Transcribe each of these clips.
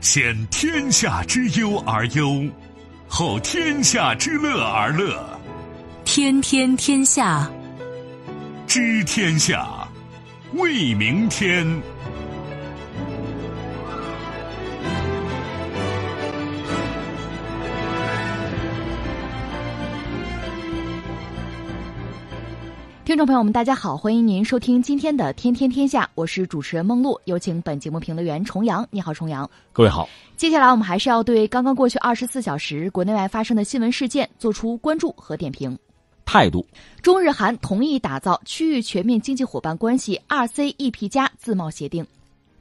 先天下之忧而忧，后天下之乐而乐。天天天下，知天下，为明天。众朋友们，大家好，欢迎您收听今天的《天天天下》，我是主持人梦露，有请本节目评论员重阳。你好，重阳。各位好。接下来我们还是要对刚刚过去二十四小时国内外发生的新闻事件做出关注和点评。态度：中日韩同意打造区域全面经济伙伴关系 （RCEP+ 加）自贸协定。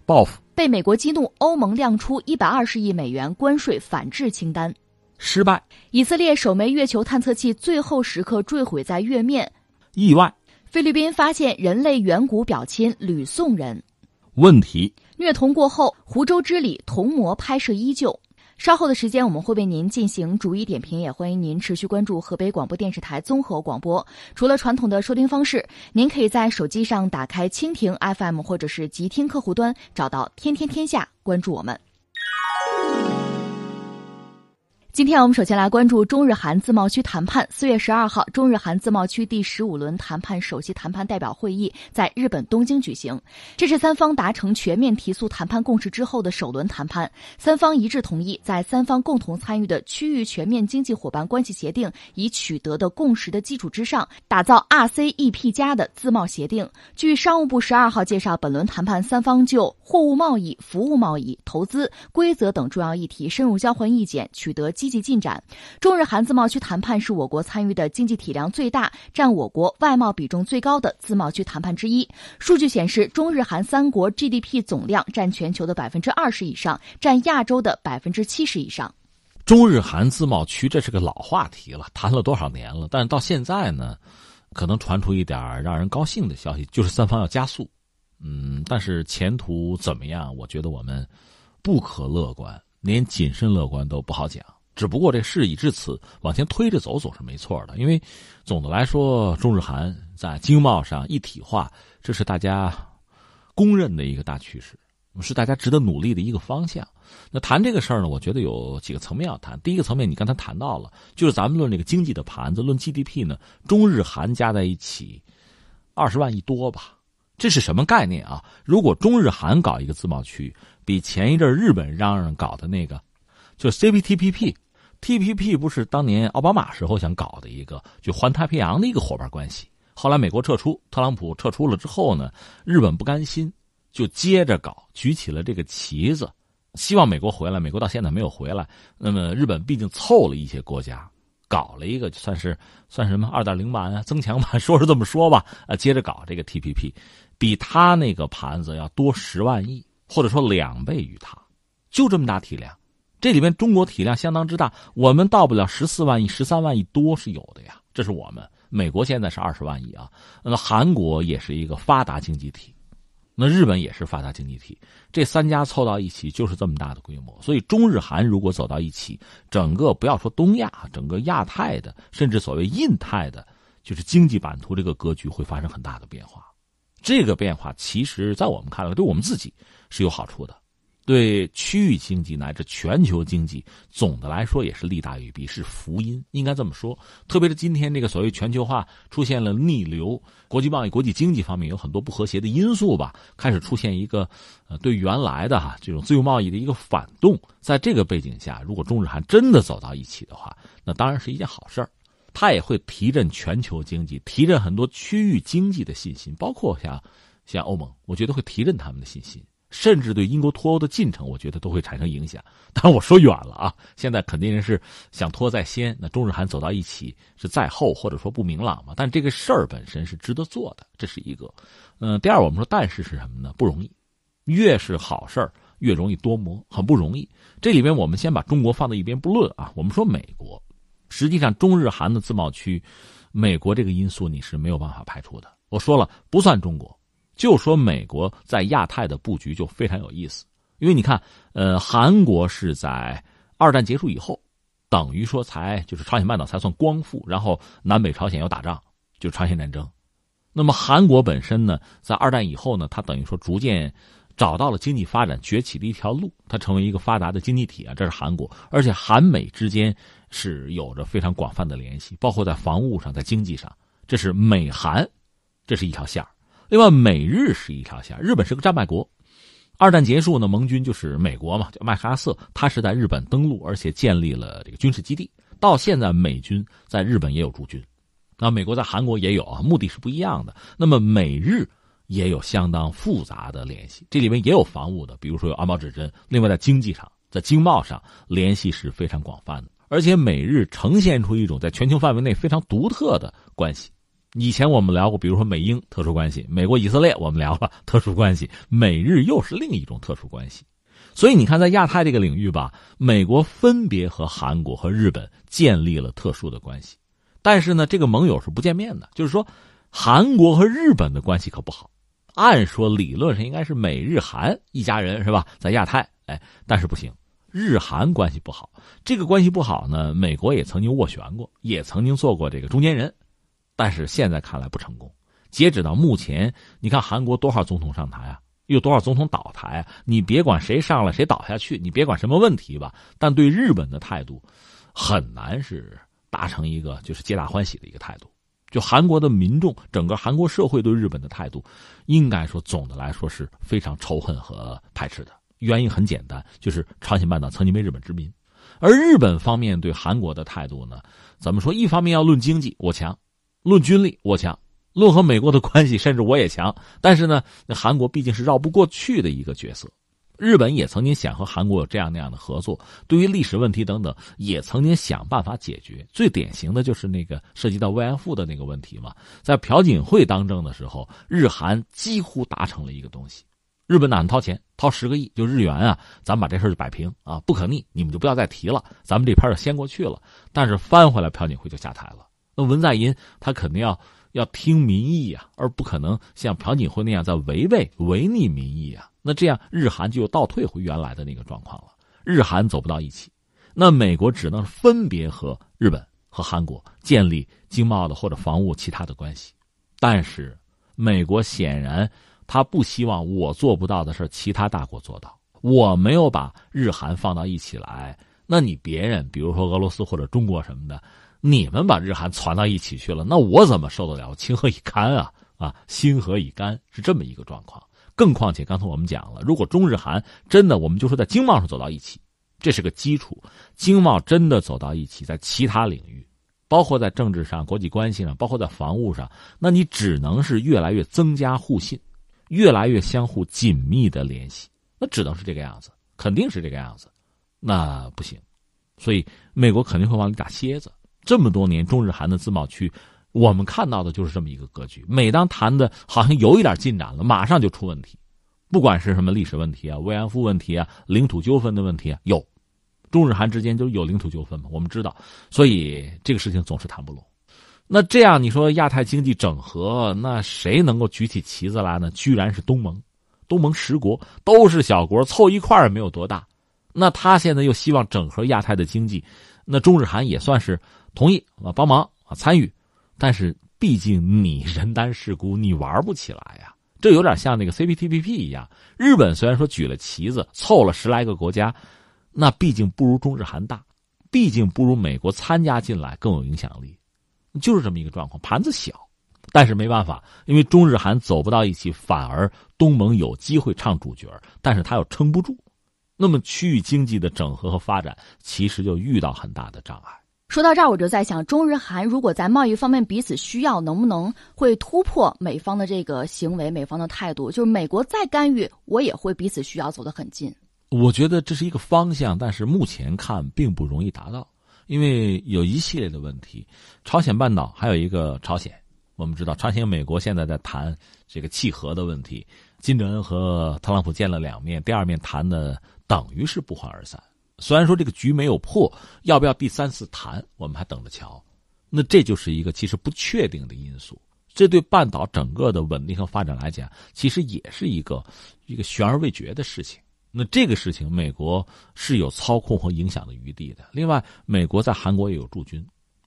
报复：被美国激怒，欧盟亮出一百二十亿美元关税反制清单。失败：以色列首枚月球探测器最后时刻坠毁在月面。意外。菲律宾发现人类远古表亲吕宋人。问题：虐童过后，湖州之里童模拍摄依旧。稍后的时间，我们会为您进行逐一点评，也欢迎您持续关注河北广播电视台综合广播。除了传统的收听方式，您可以在手机上打开蜻蜓 FM 或者是极听客户端，找到“天天天下”，关注我们。今天我们首先来关注中日韩自贸区谈判。四月十二号，中日韩自贸区第十五轮谈判首席谈判代表会议在日本东京举行。这是三方达成全面提速谈判共识之后的首轮谈判。三方一致同意，在三方共同参与的区域全面经济伙伴关系协定已取得的共识的基础之上，打造 RCEP 加的自贸协定。据商务部十二号介绍，本轮谈判三方就货物贸易、服务贸易、投资规则等重要议题深入交换意见，取得积积极进展。中日韩自贸区谈判是我国参与的经济体量最大、占我国外贸比重最高的自贸区谈判之一。数据显示，中日韩三国 GDP 总量占全球的百分之二十以上，占亚洲的百分之七十以上。中日韩自贸区这是个老话题了，谈了多少年了？但是到现在呢，可能传出一点让人高兴的消息，就是三方要加速。嗯，但是前途怎么样？我觉得我们不可乐观，连谨慎乐观都不好讲。只不过这事已至此，往前推着走总是没错的。因为总的来说，中日韩在经贸上一体化，这是大家公认的一个大趋势，是大家值得努力的一个方向。那谈这个事儿呢，我觉得有几个层面要谈。第一个层面，你刚才谈到了，就是咱们论这个经济的盘子，论 GDP 呢，中日韩加在一起二十万亿多吧。这是什么概念啊？如果中日韩搞一个自贸区，比前一阵日本嚷嚷搞的那个，就 CPTPP。T.P.P 不是当年奥巴马时候想搞的一个就环太平洋的一个伙伴关系，后来美国撤出，特朗普撤出了之后呢，日本不甘心，就接着搞，举起了这个旗子，希望美国回来。美国到现在没有回来，那么日本毕竟凑了一些国家，搞了一个算是算什么二点零版啊，增强版，说是这么说吧，啊，接着搞这个 T.P.P，比他那个盘子要多十万亿，或者说两倍于他，就这么大体量。这里面中国体量相当之大，我们到不了十四万亿、十三万亿多是有的呀。这是我们美国现在是二十万亿啊，那韩国也是一个发达经济体，那日本也是发达经济体，这三家凑到一起就是这么大的规模。所以中日韩如果走到一起，整个不要说东亚，整个亚太的，甚至所谓印太的，就是经济版图这个格局会发生很大的变化。这个变化其实，在我们看来，对我们自己是有好处的。对区域经济乃至全球经济，总的来说也是利大于弊，是福音，应该这么说。特别是今天这个所谓全球化出现了逆流，国际贸易、国际经济方面有很多不和谐的因素吧，开始出现一个呃对原来的哈这种自由贸易的一个反动。在这个背景下，如果中日韩真的走到一起的话，那当然是一件好事儿，它也会提振全球经济，提振很多区域经济的信心，包括像像欧盟，我觉得会提振他们的信心。甚至对英国脱欧的进程，我觉得都会产生影响。但我说远了啊，现在肯定是想脱在先。那中日韩走到一起是在后，或者说不明朗嘛。但这个事儿本身是值得做的，这是一个。嗯，第二，我们说但是是什么呢？不容易，越是好事儿越容易多磨，很不容易。这里面我们先把中国放在一边不论啊，我们说美国，实际上中日韩的自贸区，美国这个因素你是没有办法排除的。我说了，不算中国。就说美国在亚太的布局就非常有意思，因为你看，呃，韩国是在二战结束以后，等于说才就是朝鲜半岛才算光复，然后南北朝鲜要打仗，就朝鲜战争。那么韩国本身呢，在二战以后呢，它等于说逐渐找到了经济发展崛起的一条路，它成为一个发达的经济体啊，这是韩国，而且韩美之间是有着非常广泛的联系，包括在防务上，在经济上，这是美韩，这是一条线儿另外，美日是一条线日本是个战败国，二战结束呢，盟军就是美国嘛，叫麦克阿瑟，他是在日本登陆，而且建立了这个军事基地，到现在美军在日本也有驻军，那美国在韩国也有啊，目的是不一样的。那么美日。也有相当复杂的联系，这里面也有防务的，比如说有安保指针。另外，在经济上，在经贸上，联系是非常广泛的。而且，美日呈现出一种在全球范围内非常独特的关系。以前我们聊过，比如说美英特殊关系，美国以色列我们聊了特殊关系，美日又是另一种特殊关系。所以，你看，在亚太这个领域吧，美国分别和韩国和日本建立了特殊的关系，但是呢，这个盟友是不见面的，就是说，韩国和日本的关系可不好。按说理论上应该是美日韩一家人是吧？在亚太，哎，但是不行，日韩关系不好。这个关系不好呢，美国也曾经斡旋过，也曾经做过这个中间人，但是现在看来不成功。截止到目前，你看韩国多少总统上台啊？有多少总统倒台啊？你别管谁上了谁倒下去，你别管什么问题吧。但对日本的态度，很难是达成一个就是皆大欢喜的一个态度。就韩国的民众，整个韩国社会对日本的态度，应该说总的来说是非常仇恨和排斥的。原因很简单，就是朝鲜半岛曾经被日本殖民，而日本方面对韩国的态度呢，怎么说？一方面要论经济我强，论军力我强，论和美国的关系甚至我也强。但是呢，那韩国毕竟是绕不过去的一个角色。日本也曾经想和韩国有这样那样的合作，对于历史问题等等，也曾经想办法解决。最典型的就是那个涉及到慰安妇的那个问题嘛，在朴槿惠当政的时候，日韩几乎达成了一个东西，日本打算掏钱，掏十个亿，就日元啊，咱把这事就摆平啊，不可逆，你们就不要再提了，咱们这片就先过去了。但是翻回来，朴槿惠就下台了。那文在寅他肯定要要听民意啊，而不可能像朴槿惠那样在违背违逆民意啊。那这样，日韩就倒退回原来的那个状况了。日韩走不到一起，那美国只能分别和日本和韩国建立经贸的或者防务其他的关系。但是，美国显然他不希望我做不到的事其他大国做到。我没有把日韩放到一起来，那你别人，比如说俄罗斯或者中国什么的，你们把日韩攒到一起去了，那我怎么受得了？情何以堪啊！啊，心何以甘？是这么一个状况。更况且，刚才我们讲了，如果中日韩真的，我们就说在经贸上走到一起，这是个基础。经贸真的走到一起，在其他领域，包括在政治上、国际关系上，包括在防务上，那你只能是越来越增加互信，越来越相互紧密的联系，那只能是这个样子，肯定是这个样子，那不行。所以，美国肯定会往里打蝎子。这么多年，中日韩的自贸区。我们看到的就是这么一个格局。每当谈的好像有一点进展了，马上就出问题，不管是什么历史问题啊、慰安妇问题啊、领土纠纷的问题啊，有，中日韩之间就有领土纠纷嘛？我们知道，所以这个事情总是谈不拢。那这样你说亚太经济整合，那谁能够举起旗子来呢？居然是东盟，东盟十国都是小国，凑一块儿也没有多大。那他现在又希望整合亚太的经济，那中日韩也算是同意啊，帮忙啊，参与。但是，毕竟你人单势孤，你玩不起来呀。这有点像那个 CPTPP 一样。日本虽然说举了旗子，凑了十来个国家，那毕竟不如中日韩大，毕竟不如美国参加进来更有影响力，就是这么一个状况。盘子小，但是没办法，因为中日韩走不到一起，反而东盟有机会唱主角，但是他又撑不住。那么区域经济的整合和发展，其实就遇到很大的障碍。说到这儿，我就在想，中日韩如果在贸易方面彼此需要，能不能会突破美方的这个行为、美方的态度？就是美国再干预，我也会彼此需要走得很近。我觉得这是一个方向，但是目前看并不容易达到，因为有一系列的问题。朝鲜半岛还有一个朝鲜，我们知道朝鲜美国现在在谈这个契合的问题，金正恩和特朗普见了两面，第二面谈的等于是不欢而散。虽然说这个局没有破，要不要第三次谈，我们还等着瞧。那这就是一个其实不确定的因素，这对半岛整个的稳定和发展来讲，其实也是一个一个悬而未决的事情。那这个事情，美国是有操控和影响的余地的。另外，美国在韩国也有驻军，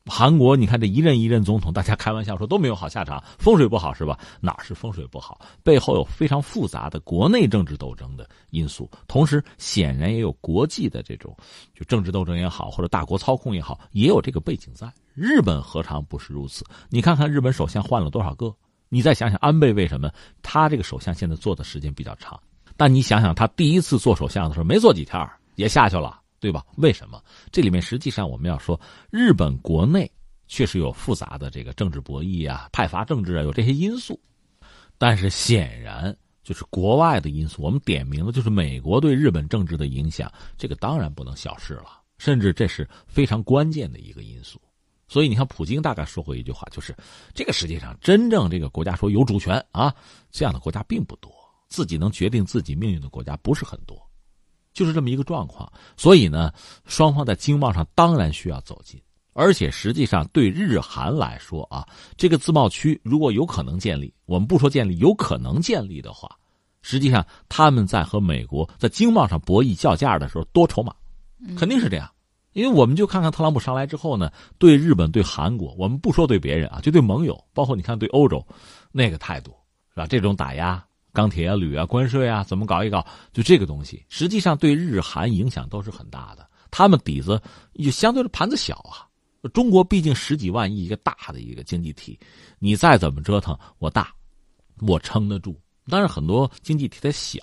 韩国，你看这一任一任总统，大家开玩笑说都没有好下场，风水不好是吧？哪是风水不好？背后有非常复杂的国内政治斗争的因素，同时显然也有国际的这种就政治斗争也好，或者大国操控也好，也有这个背景在。日本何尝不是如此？你看看日本首相换了多少个？你再想想安倍为什么他这个首相现在做的时间比较长？但你想想他第一次做首相的时候，没做几天也下去了。对吧？为什么？这里面实际上我们要说，日本国内确实有复杂的这个政治博弈啊、派阀政治啊，有这些因素。但是显然就是国外的因素，我们点名了，就是美国对日本政治的影响，这个当然不能小视了，甚至这是非常关键的一个因素。所以你看，普京大概说过一句话，就是这个世界上真正这个国家说有主权啊这样的国家并不多，自己能决定自己命运的国家不是很多。就是这么一个状况，所以呢，双方在经贸上当然需要走近，而且实际上对日韩来说啊，这个自贸区如果有可能建立，我们不说建立，有可能建立的话，实际上他们在和美国在经贸上博弈较价的时候多筹码，肯定是这样，因为我们就看看特朗普上来之后呢，对日本、对韩国，我们不说对别人啊，就对盟友，包括你看对欧洲，那个态度是吧？这种打压。钢铁啊、铝啊、关税啊，怎么搞一搞？就这个东西，实际上对日韩影响都是很大的。他们底子就相对的盘子小啊。中国毕竟十几万亿一个大的一个经济体，你再怎么折腾，我大，我撑得住。但是很多经济体它小，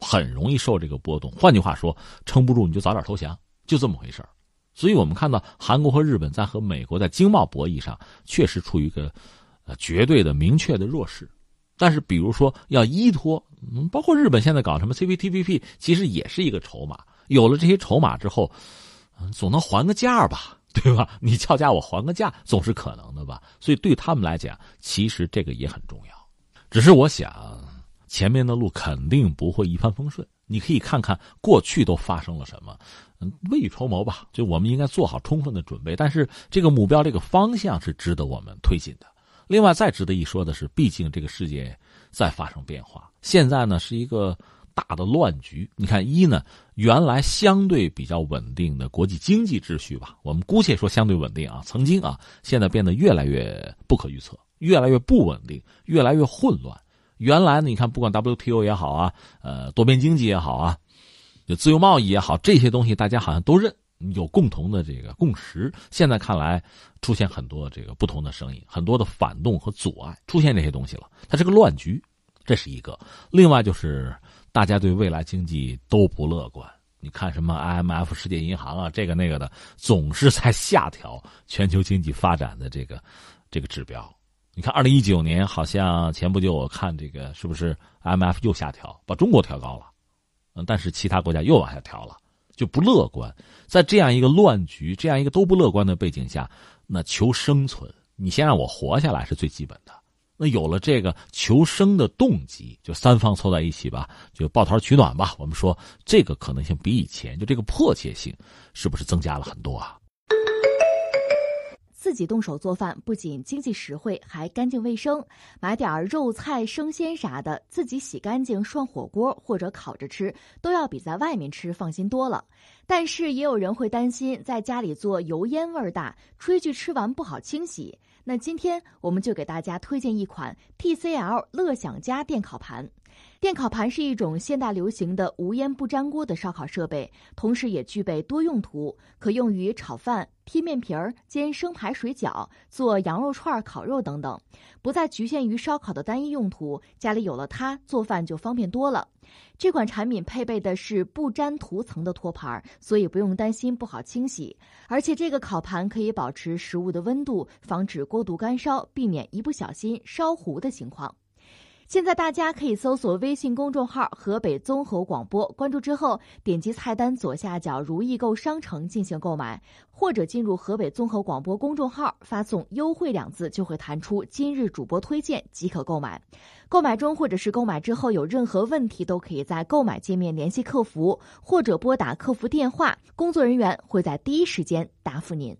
很容易受这个波动。换句话说，撑不住你就早点投降，就这么回事所以我们看到韩国和日本在和美国在经贸博弈上，确实处于一个呃绝对的明确的弱势。但是，比如说要依托，嗯，包括日本现在搞什么 CPTPP，其实也是一个筹码。有了这些筹码之后，嗯，总能还个价吧，对吧？你叫价，我还个价，总是可能的吧。所以对他们来讲，其实这个也很重要。只是我想，前面的路肯定不会一帆风顺。你可以看看过去都发生了什么，未雨绸缪吧。就我们应该做好充分的准备。但是这个目标、这个方向是值得我们推进的。另外，再值得一说的是，毕竟这个世界在发生变化。现在呢，是一个大的乱局。你看，一呢，原来相对比较稳定的国际经济秩序吧，我们姑且说相对稳定啊，曾经啊，现在变得越来越不可预测，越来越不稳定，越来越混乱。原来呢，你看，不管 WTO 也好啊，呃，多边经济也好啊，就自由贸易也好，这些东西大家好像都认。有共同的这个共识，现在看来出现很多这个不同的声音，很多的反动和阻碍，出现这些东西了。它是个乱局，这是一个。另外就是大家对未来经济都不乐观。你看什么 IMF、世界银行啊，这个那个的，总是在下调全球经济发展的这个这个指标。你看，二零一九年好像前不久我看这个是不是 IMF 又下调，把中国调高了，嗯，但是其他国家又往下调了。就不乐观，在这样一个乱局、这样一个都不乐观的背景下，那求生存，你先让我活下来是最基本的。那有了这个求生的动机，就三方凑在一起吧，就抱团取暖吧。我们说这个可能性比以前，就这个迫切性，是不是增加了很多啊？自己动手做饭不仅经济实惠，还干净卫生。买点肉菜生鲜啥的，自己洗干净涮火锅或者烤着吃，都要比在外面吃放心多了。但是也有人会担心，在家里做油烟味儿大，炊具吃完不好清洗。那今天我们就给大家推荐一款 TCL 乐享家电烤盘。电烤盘是一种现代流行的无烟不粘锅的烧烤设备，同时也具备多用途，可用于炒饭、贴面皮儿、煎生排水饺、做羊肉串、烤肉等等，不再局限于烧烤的单一用途。家里有了它，做饭就方便多了。这款产品配备的是不粘涂层的托盘，所以不用担心不好清洗。而且这个烤盘可以保持食物的温度，防止过度干烧，避免一不小心烧糊的情况。现在大家可以搜索微信公众号“河北综合广播”，关注之后点击菜单左下角“如意购商城”进行购买，或者进入河北综合广播公众号发送“优惠”两字，就会弹出今日主播推荐即可购买。购买中或者是购买之后有任何问题，都可以在购买界面联系客服，或者拨打客服电话，工作人员会在第一时间答复您。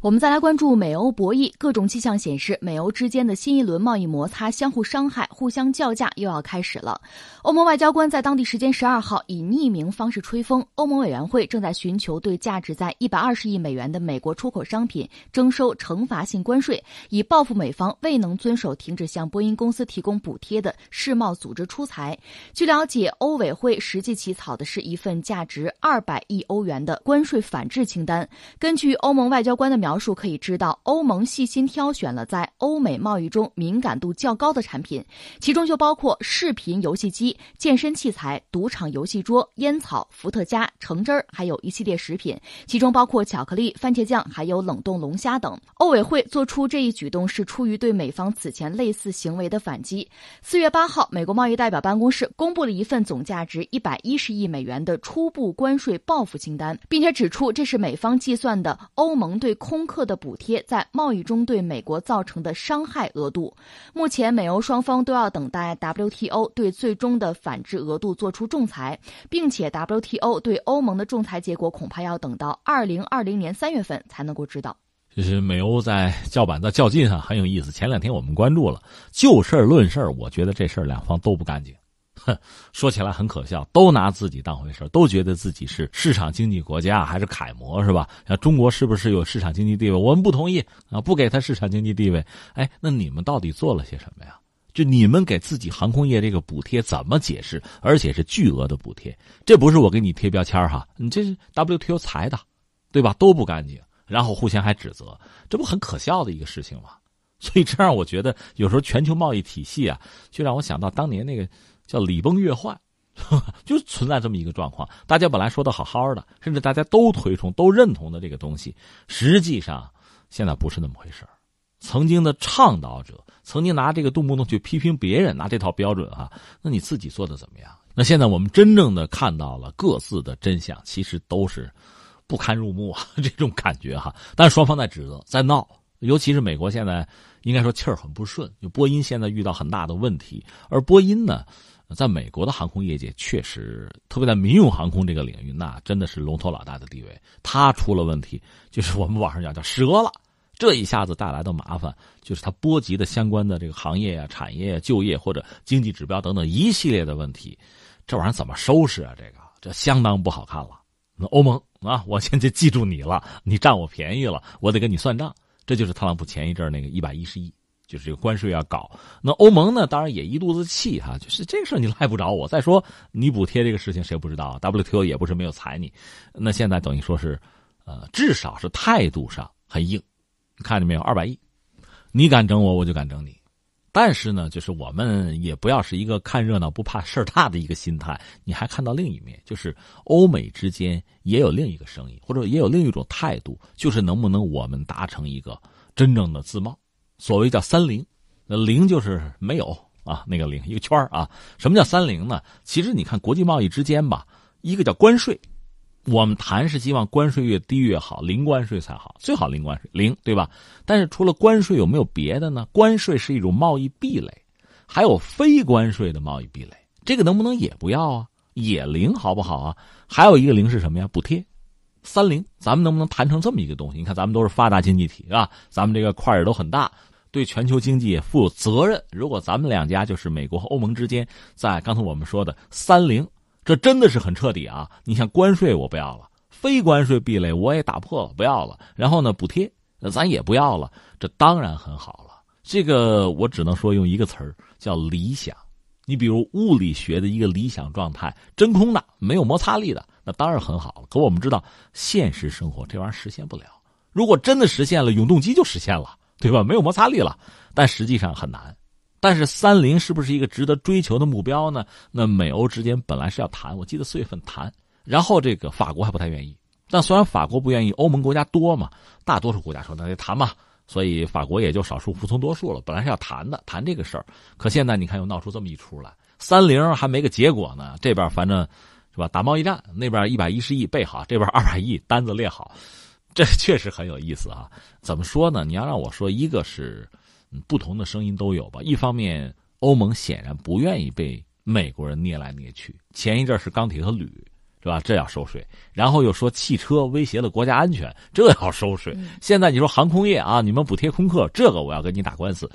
我们再来关注美欧博弈，各种迹象显示，美欧之间的新一轮贸易摩擦、相互伤害、互相叫价又要开始了。欧盟外交官在当地时间十二号以匿名方式吹风，欧盟委员会正在寻求对价值在一百二十亿美元的美国出口商品征收惩罚性关税，以报复美方未能遵守停止向波音公司提供补贴的世贸组织出裁。据了解，欧委会实际起草的是一份价值二百亿欧元的关税反制清单。根据欧盟外交官的描。描述可以知道，欧盟细心挑选了在欧美贸易中敏感度较高的产品，其中就包括视频游戏机、健身器材、赌场游戏桌、烟草、伏特加、橙汁儿，还有一系列食品，其中包括巧克力、番茄酱，还有冷冻龙虾等。欧委会做出这一举动是出于对美方此前类似行为的反击。四月八号，美国贸易代表办公室公布了一份总价值一百一十亿美元的初步关税报复清单，并且指出这是美方计算的欧盟对空。空客的补贴在贸易中对美国造成的伤害额度，目前美欧双方都要等待 WTO 对最终的反制额度做出仲裁，并且 WTO 对欧盟的仲裁结果恐怕要等到二零二零年三月份才能够知道。就是美欧在叫板的较劲啊，很有意思。前两天我们关注了，就事论事我觉得这事儿两方都不干净。哼，说起来很可笑，都拿自己当回事都觉得自己是市场经济国家，还是楷模，是吧？像中国是不是有市场经济地位？我们不同意啊，不给他市场经济地位。哎，那你们到底做了些什么呀？就你们给自己航空业这个补贴怎么解释？而且是巨额的补贴，这不是我给你贴标签哈，你这是 WTO 裁的，对吧？都不干净，然后互相还指责，这不很可笑的一个事情吗？所以这让我觉得，有时候全球贸易体系啊，就让我想到当年那个。叫礼崩乐坏，就存在这么一个状况。大家本来说的好好的，甚至大家都推崇、都认同的这个东西，实际上现在不是那么回事曾经的倡导者，曾经拿这个动不动去批评别人，拿这套标准哈，那你自己做的怎么样？那现在我们真正的看到了各自的真相，其实都是不堪入目啊，这种感觉哈。但双方在指责，在闹，尤其是美国现在应该说气儿很不顺，就波音现在遇到很大的问题，而波音呢？在美国的航空业界，确实，特别在民用航空这个领域，那真的是龙头老大的地位。它出了问题，就是我们网上讲叫折了。这一下子带来的麻烦，就是它波及的相关的这个行业啊、产业、啊就业或者经济指标等等一系列的问题。这玩意儿怎么收拾啊？这个这相当不好看了。那欧盟啊，我现在记住你了，你占我便宜了，我得跟你算账。这就是特朗普前一阵那个一百一十亿。就是这个关税要搞，那欧盟呢？当然也一肚子气哈，就是这个事儿你赖不着我。再说你补贴这个事情谁不知道？WTO 也不是没有裁你，那现在等于说是，呃，至少是态度上很硬。看见没有？二百亿，你敢整我，我就敢整你。但是呢，就是我们也不要是一个看热闹不怕事儿大的一个心态。你还看到另一面，就是欧美之间也有另一个声音，或者也有另一种态度，就是能不能我们达成一个真正的自贸。所谓叫三零，那零就是没有啊，那个零一个圈啊。什么叫三零呢？其实你看国际贸易之间吧，一个叫关税，我们谈是希望关税越低越好，零关税才好，最好零关税零，对吧？但是除了关税有没有别的呢？关税是一种贸易壁垒，还有非关税的贸易壁垒，这个能不能也不要啊？也零好不好啊？还有一个零是什么呀？补贴。三零，咱们能不能谈成这么一个东西？你看，咱们都是发达经济体，是吧？咱们这个块儿都很大。对全球经济也负有责任。如果咱们两家就是美国和欧盟之间，在刚才我们说的三零，这真的是很彻底啊！你像关税我不要了，非关税壁垒我也打破了，不要了。然后呢，补贴那咱也不要了，这当然很好了。这个我只能说用一个词儿叫理想。你比如物理学的一个理想状态，真空的、没有摩擦力的，那当然很好了。可我们知道，现实生活这玩意儿实现不了。如果真的实现了，永动机就实现了。对吧？没有摩擦力了，但实际上很难。但是三零是不是一个值得追求的目标呢？那美欧之间本来是要谈，我记得四月份谈，然后这个法国还不太愿意。但虽然法国不愿意，欧盟国家多嘛，大多数国家说那得谈嘛，所以法国也就少数服从多数了。本来是要谈的，谈这个事儿，可现在你看又闹出这么一出来，三零还没个结果呢。这边反正是吧，打贸易战，那边一百一十亿备好，这边二百亿单子列好。这确实很有意思啊！怎么说呢？你要让我说，一个是，不同的声音都有吧。一方面，欧盟显然不愿意被美国人捏来捏去。前一阵是钢铁和铝，是吧？这要收税。然后又说汽车威胁了国家安全，这要收税。现在你说航空业啊，你们补贴空客，这个我要跟你打官司，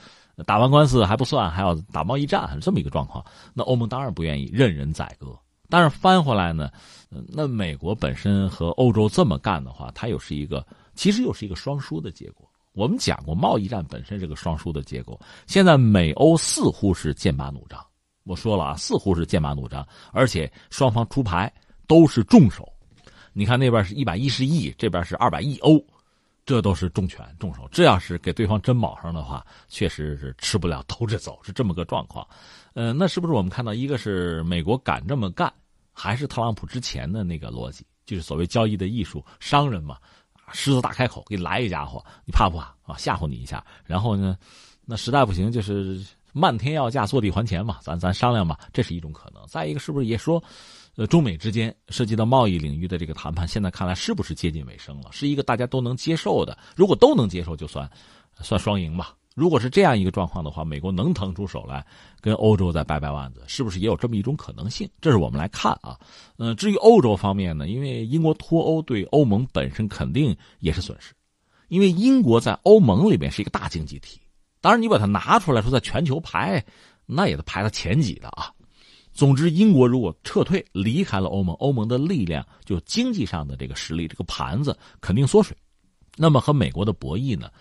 打完官司还不算，还要打贸易战，这么一个状况。那欧盟当然不愿意任人宰割。但是翻回来呢，那美国本身和欧洲这么干的话，它又是一个，其实又是一个双输的结果。我们讲过，贸易战本身是个双输的结果。现在美欧似乎是剑拔弩张，我说了啊，似乎是剑拔弩张，而且双方出牌都是重手。你看那边是一百一十亿，这边是二百亿欧，这都是重拳重手。这要是给对方真卯上的话，确实是吃不了兜着走，是这么个状况。呃，那是不是我们看到一个是美国敢这么干，还是特朗普之前的那个逻辑，就是所谓交易的艺术，商人嘛，狮子大开口，给你来一家伙，你怕不怕啊？吓唬你一下，然后呢，那实在不行就是漫天要价，坐地还钱嘛，咱咱商量吧，这是一种可能。再一个，是不是也说，呃，中美之间涉及到贸易领域的这个谈判，现在看来是不是接近尾声了？是一个大家都能接受的，如果都能接受，就算算双赢吧。如果是这样一个状况的话，美国能腾出手来跟欧洲再掰掰腕子，是不是也有这么一种可能性？这是我们来看啊。嗯，至于欧洲方面呢，因为英国脱欧对欧盟本身肯定也是损失，因为英国在欧盟里面是一个大经济体，当然你把它拿出来说在全球排，那也得排到前几的啊。总之，英国如果撤退离开了欧盟，欧盟的力量就经济上的这个实力，这个盘子肯定缩水，那么和美国的博弈呢？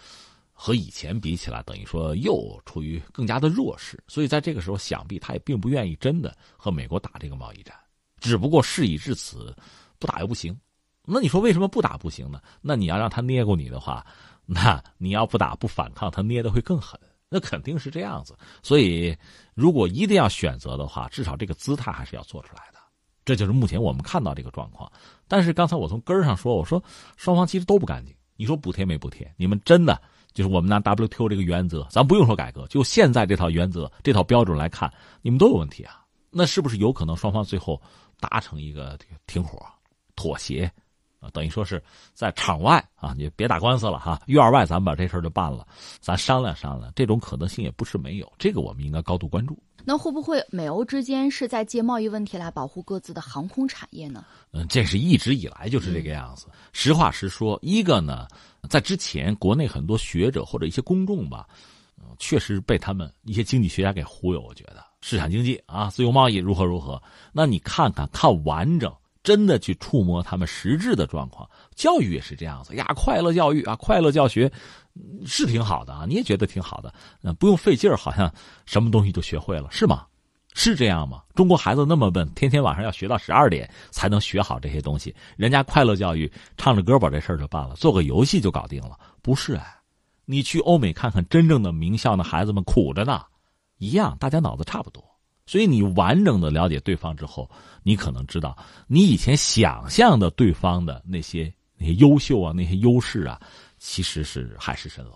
和以前比起来，等于说又处于更加的弱势，所以在这个时候，想必他也并不愿意真的和美国打这个贸易战。只不过事已至此，不打又不行。那你说为什么不打不行呢？那你要让他捏过你的话，那你要不打不反抗，他捏的会更狠。那肯定是这样子。所以，如果一定要选择的话，至少这个姿态还是要做出来的。这就是目前我们看到这个状况。但是刚才我从根儿上说，我说双方其实都不干净。你说补贴没补贴？你们真的？就是我们拿 WTO 这个原则，咱不用说改革，就现在这套原则、这套标准来看，你们都有问题啊。那是不是有可能双方最后达成一个停火、妥协啊？等于说是在场外啊，你别打官司了哈，院外咱们把这事儿就办了，咱商量商量，这种可能性也不是没有。这个我们应该高度关注。那会不会美欧之间是在借贸易问题来保护各自的航空产业呢？嗯，这是一直以来就是这个样子。实话实说，一个呢。在之前，国内很多学者或者一些公众吧，确实被他们一些经济学家给忽悠。我觉得市场经济啊，自由贸易如何如何？那你看看看完整，真的去触摸他们实质的状况。教育也是这样子呀，快乐教育啊，快乐教学是挺好的啊，你也觉得挺好的，嗯不用费劲儿，好像什么东西都学会了，是吗？是这样吗？中国孩子那么笨，天天晚上要学到十二点才能学好这些东西。人家快乐教育，唱着歌把这事儿就办了，做个游戏就搞定了，不是哎？你去欧美看看真正的名校的孩子们苦着呢，一样，大家脑子差不多。所以你完整的了解对方之后，你可能知道，你以前想象的对方的那些那些优秀啊，那些优势啊，其实是海市蜃楼。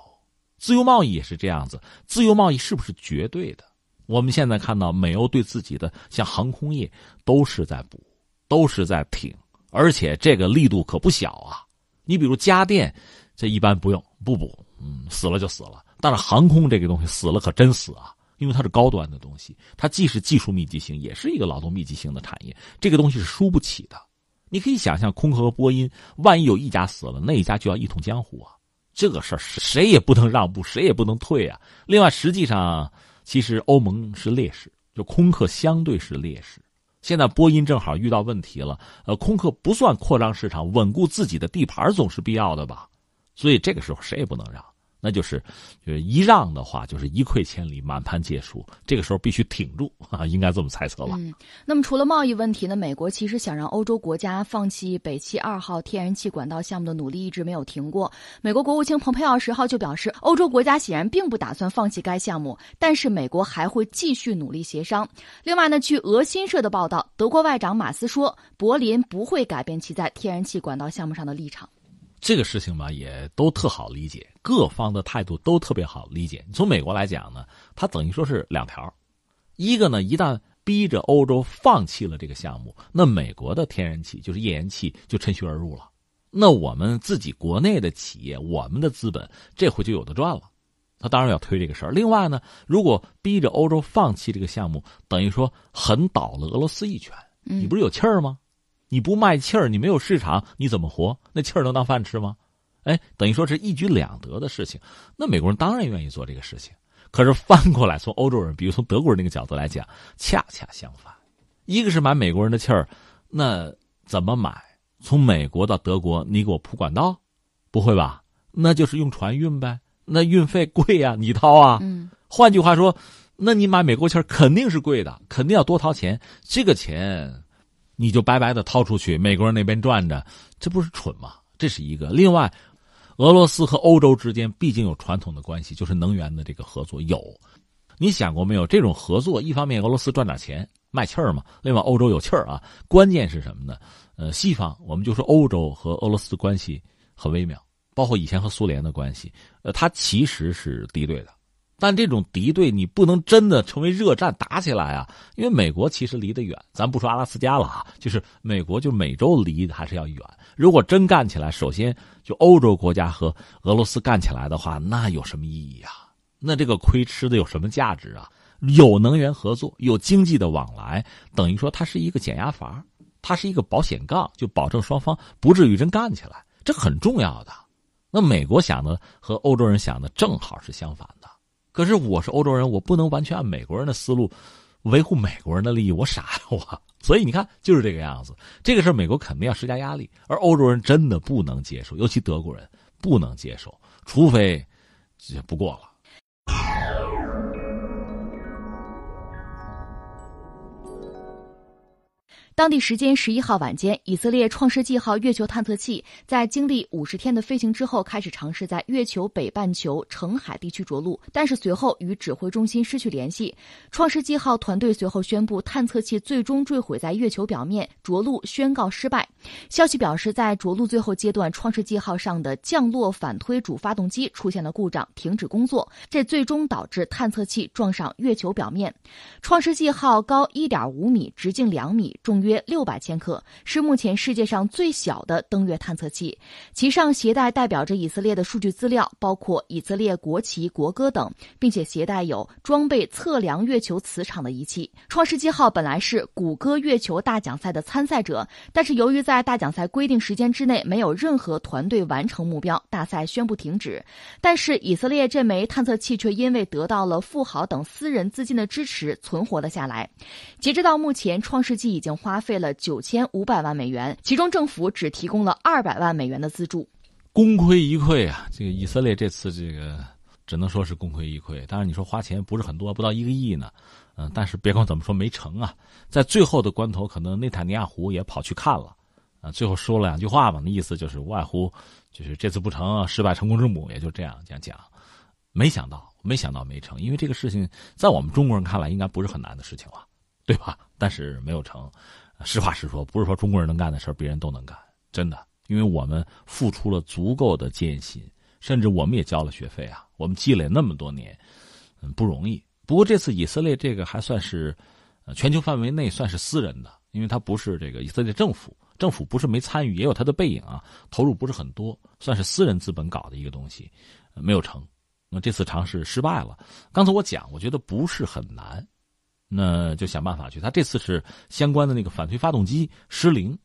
自由贸易也是这样子，自由贸易是不是绝对的？我们现在看到美欧对自己的像航空业都是在补，都是在挺，而且这个力度可不小啊。你比如家电，这一般不用不补，嗯，死了就死了。但是航空这个东西死了可真死啊，因为它是高端的东西，它既是技术密集型，也是一个劳动密集型的产业，这个东西是输不起的。你可以想象，空客和波音，万一有一家死了，那一家就要一统江湖啊。这个事儿谁也不能让步，谁也不能退啊。另外，实际上。其实欧盟是劣势，就空客相对是劣势。现在波音正好遇到问题了，呃，空客不算扩张市场，稳固自己的地盘总是必要的吧？所以这个时候谁也不能让。那就是，就是一让的话，就是一溃千里，满盘皆输。这个时候必须挺住啊，应该这么猜测吧？嗯。那么除了贸易问题呢？美国其实想让欧洲国家放弃北汽二号天然气管道项目的努力一直没有停过。美国国务卿蓬佩奥十号就表示，欧洲国家显然并不打算放弃该项目，但是美国还会继续努力协商。另外呢，据俄新社的报道，德国外长马斯说，柏林不会改变其在天然气管道项目上的立场。这个事情吧，也都特好理解，各方的态度都特别好理解。从美国来讲呢，它等于说是两条，一个呢，一旦逼着欧洲放弃了这个项目，那美国的天然气就是页岩气就趁虚而入了，那我们自己国内的企业，我们的资本这回就有的赚了。他当然要推这个事儿。另外呢，如果逼着欧洲放弃这个项目，等于说狠倒了俄罗斯一拳，你不是有气儿吗？你不卖气儿，你没有市场，你怎么活？那气儿能当饭吃吗？哎，等于说是一举两得的事情。那美国人当然愿意做这个事情。可是翻过来，从欧洲人，比如从德国人那个角度来讲，恰恰相反。一个是买美国人的气儿，那怎么买？从美国到德国，你给我铺管道？不会吧？那就是用船运呗。那运费贵呀，你掏啊。嗯。换句话说，那你买美国气儿肯定是贵的，肯定要多掏钱。这个钱，你就白白的掏出去，美国人那边赚着，这不是蠢吗？这是一个。另外。俄罗斯和欧洲之间毕竟有传统的关系，就是能源的这个合作有。你想过没有？这种合作，一方面俄罗斯赚点钱卖气儿嘛，另外欧洲有气儿啊。关键是什么呢？呃，西方我们就说欧洲和俄罗斯的关系很微妙，包括以前和苏联的关系，呃，它其实是敌对的。但这种敌对，你不能真的成为热战打起来啊！因为美国其实离得远，咱不说阿拉斯加了啊，就是美国就美洲离还是要远。如果真干起来，首先就欧洲国家和俄罗斯干起来的话，那有什么意义啊？那这个亏吃的有什么价值啊？有能源合作，有经济的往来，等于说它是一个减压阀，它是一个保险杠，就保证双方不至于真干起来，这很重要的。那美国想的和欧洲人想的正好是相反的。可是我是欧洲人，我不能完全按美国人的思路维护美国人的利益，我傻呀我！所以你看，就是这个样子。这个事美国肯定要施加压力，而欧洲人真的不能接受，尤其德国人不能接受，除非不过了。当地时间十一号晚间，以色列“创世纪”号月球探测器在经历五十天的飞行之后，开始尝试在月球北半球澄海地区着陆，但是随后与指挥中心失去联系。“创世纪”号团队随后宣布，探测器最终坠毁在月球表面，着陆宣告失败。消息表示，在着陆最后阶段，“创世纪”号上的降落反推主发动机出现了故障，停止工作，这最终导致探测器撞上月球表面。“创世纪”号高一点五米，直径两米，重约。约六百千克，是目前世界上最小的登月探测器。其上携带代表着以色列的数据资料，包括以色列国旗、国歌等，并且携带有装备测量月球磁场的仪器。创世纪号本来是谷歌月球大奖赛的参赛者，但是由于在大奖赛规定时间之内没有任何团队完成目标，大赛宣布停止。但是以色列这枚探测器却因为得到了富豪等私人资金的支持，存活了下来。截止到目前，创世纪已经花。花费了九千五百万美元，其中政府只提供了二百万美元的资助，功亏一篑啊！这个以色列这次这个只能说是功亏一篑。当然，你说花钱不是很多，不到一个亿呢，嗯，但是别管怎么说没成啊，在最后的关头，可能内塔尼亚胡也跑去看了，啊，最后说了两句话嘛，那意思就是无外乎就是这次不成，失败成功之母，也就这样讲讲。没想到，没想到没成，因为这个事情在我们中国人看来应该不是很难的事情了，对吧？但是没有成。实话实说，不是说中国人能干的事别人都能干，真的，因为我们付出了足够的艰辛，甚至我们也交了学费啊，我们积累那么多年，嗯，不容易。不过这次以色列这个还算是，全球范围内算是私人的，因为它不是这个以色列政府，政府不是没参与，也有它的背影啊，投入不是很多，算是私人资本搞的一个东西，没有成。那这次尝试失败了。刚才我讲，我觉得不是很难。那就想办法去。他这次是相关的那个反推发动机失灵，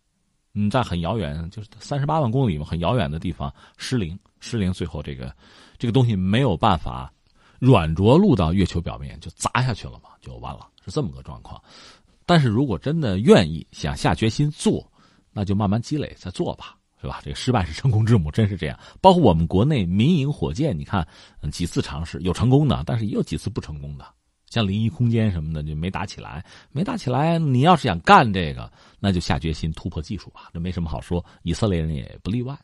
嗯，在很遥远，就是三十八万公里嘛，很遥远的地方失灵，失灵，最后这个这个东西没有办法软着陆到月球表面，就砸下去了嘛，就完了，是这么个状况。但是如果真的愿意想下决心做，那就慢慢积累再做吧，是吧？这个失败是成功之母，真是这样。包括我们国内民营火箭，你看几次尝试有成功的，但是也有几次不成功的。像临沂空间什么的就没打起来，没打起来。你要是想干这个，那就下决心突破技术吧，这没什么好说。以色列人也不例外。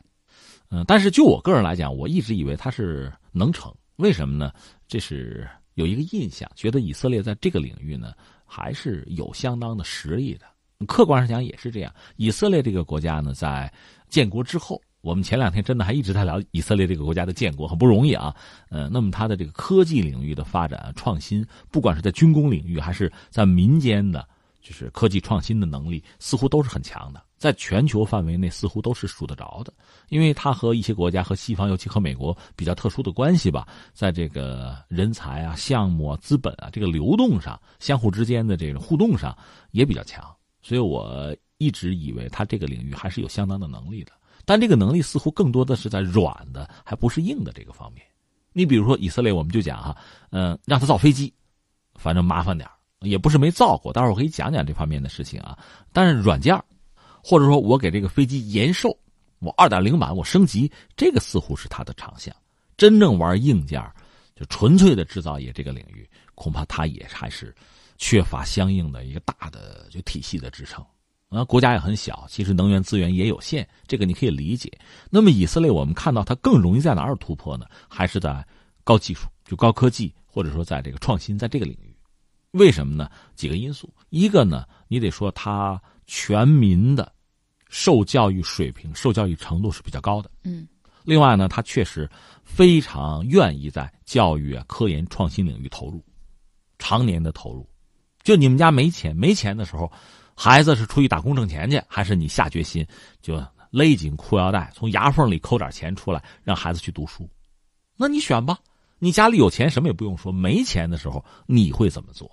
嗯，但是就我个人来讲，我一直以为他是能成。为什么呢？这是有一个印象，觉得以色列在这个领域呢还是有相当的实力的。客观上讲也是这样。以色列这个国家呢，在建国之后。我们前两天真的还一直在聊以色列这个国家的建国很不容易啊，呃，那么它的这个科技领域的发展创新，不管是在军工领域还是在民间的，就是科技创新的能力，似乎都是很强的，在全球范围内似乎都是数得着的。因为它和一些国家和西方，尤其和美国比较特殊的关系吧，在这个人才啊、项目啊、资本啊这个流动上，相互之间的这种互动上也比较强。所以我一直以为他这个领域还是有相当的能力的，但这个能力似乎更多的是在软的，还不是硬的这个方面。你比如说以色列，我们就讲哈，嗯，让他造飞机，反正麻烦点也不是没造过。待会儿我可以讲讲这方面的事情啊。但是软件或者说我给这个飞机延寿，我二点零版我升级，这个似乎是他的长项。真正玩硬件，就纯粹的制造业这个领域，恐怕他也还是缺乏相应的一个大的就体系的支撑。啊，国家也很小，其实能源资源也有限，这个你可以理解。那么以色列，我们看到它更容易在哪儿突破呢？还是在高技术，就高科技，或者说在这个创新，在这个领域。为什么呢？几个因素，一个呢，你得说它全民的受教育水平、受教育程度是比较高的。嗯。另外呢，他确实非常愿意在教育啊、科研创新领域投入，常年的投入。就你们家没钱，没钱的时候。孩子是出去打工挣钱去，还是你下决心就勒紧裤腰带，从牙缝里抠点钱出来，让孩子去读书？那你选吧。你家里有钱，什么也不用说；没钱的时候，你会怎么做？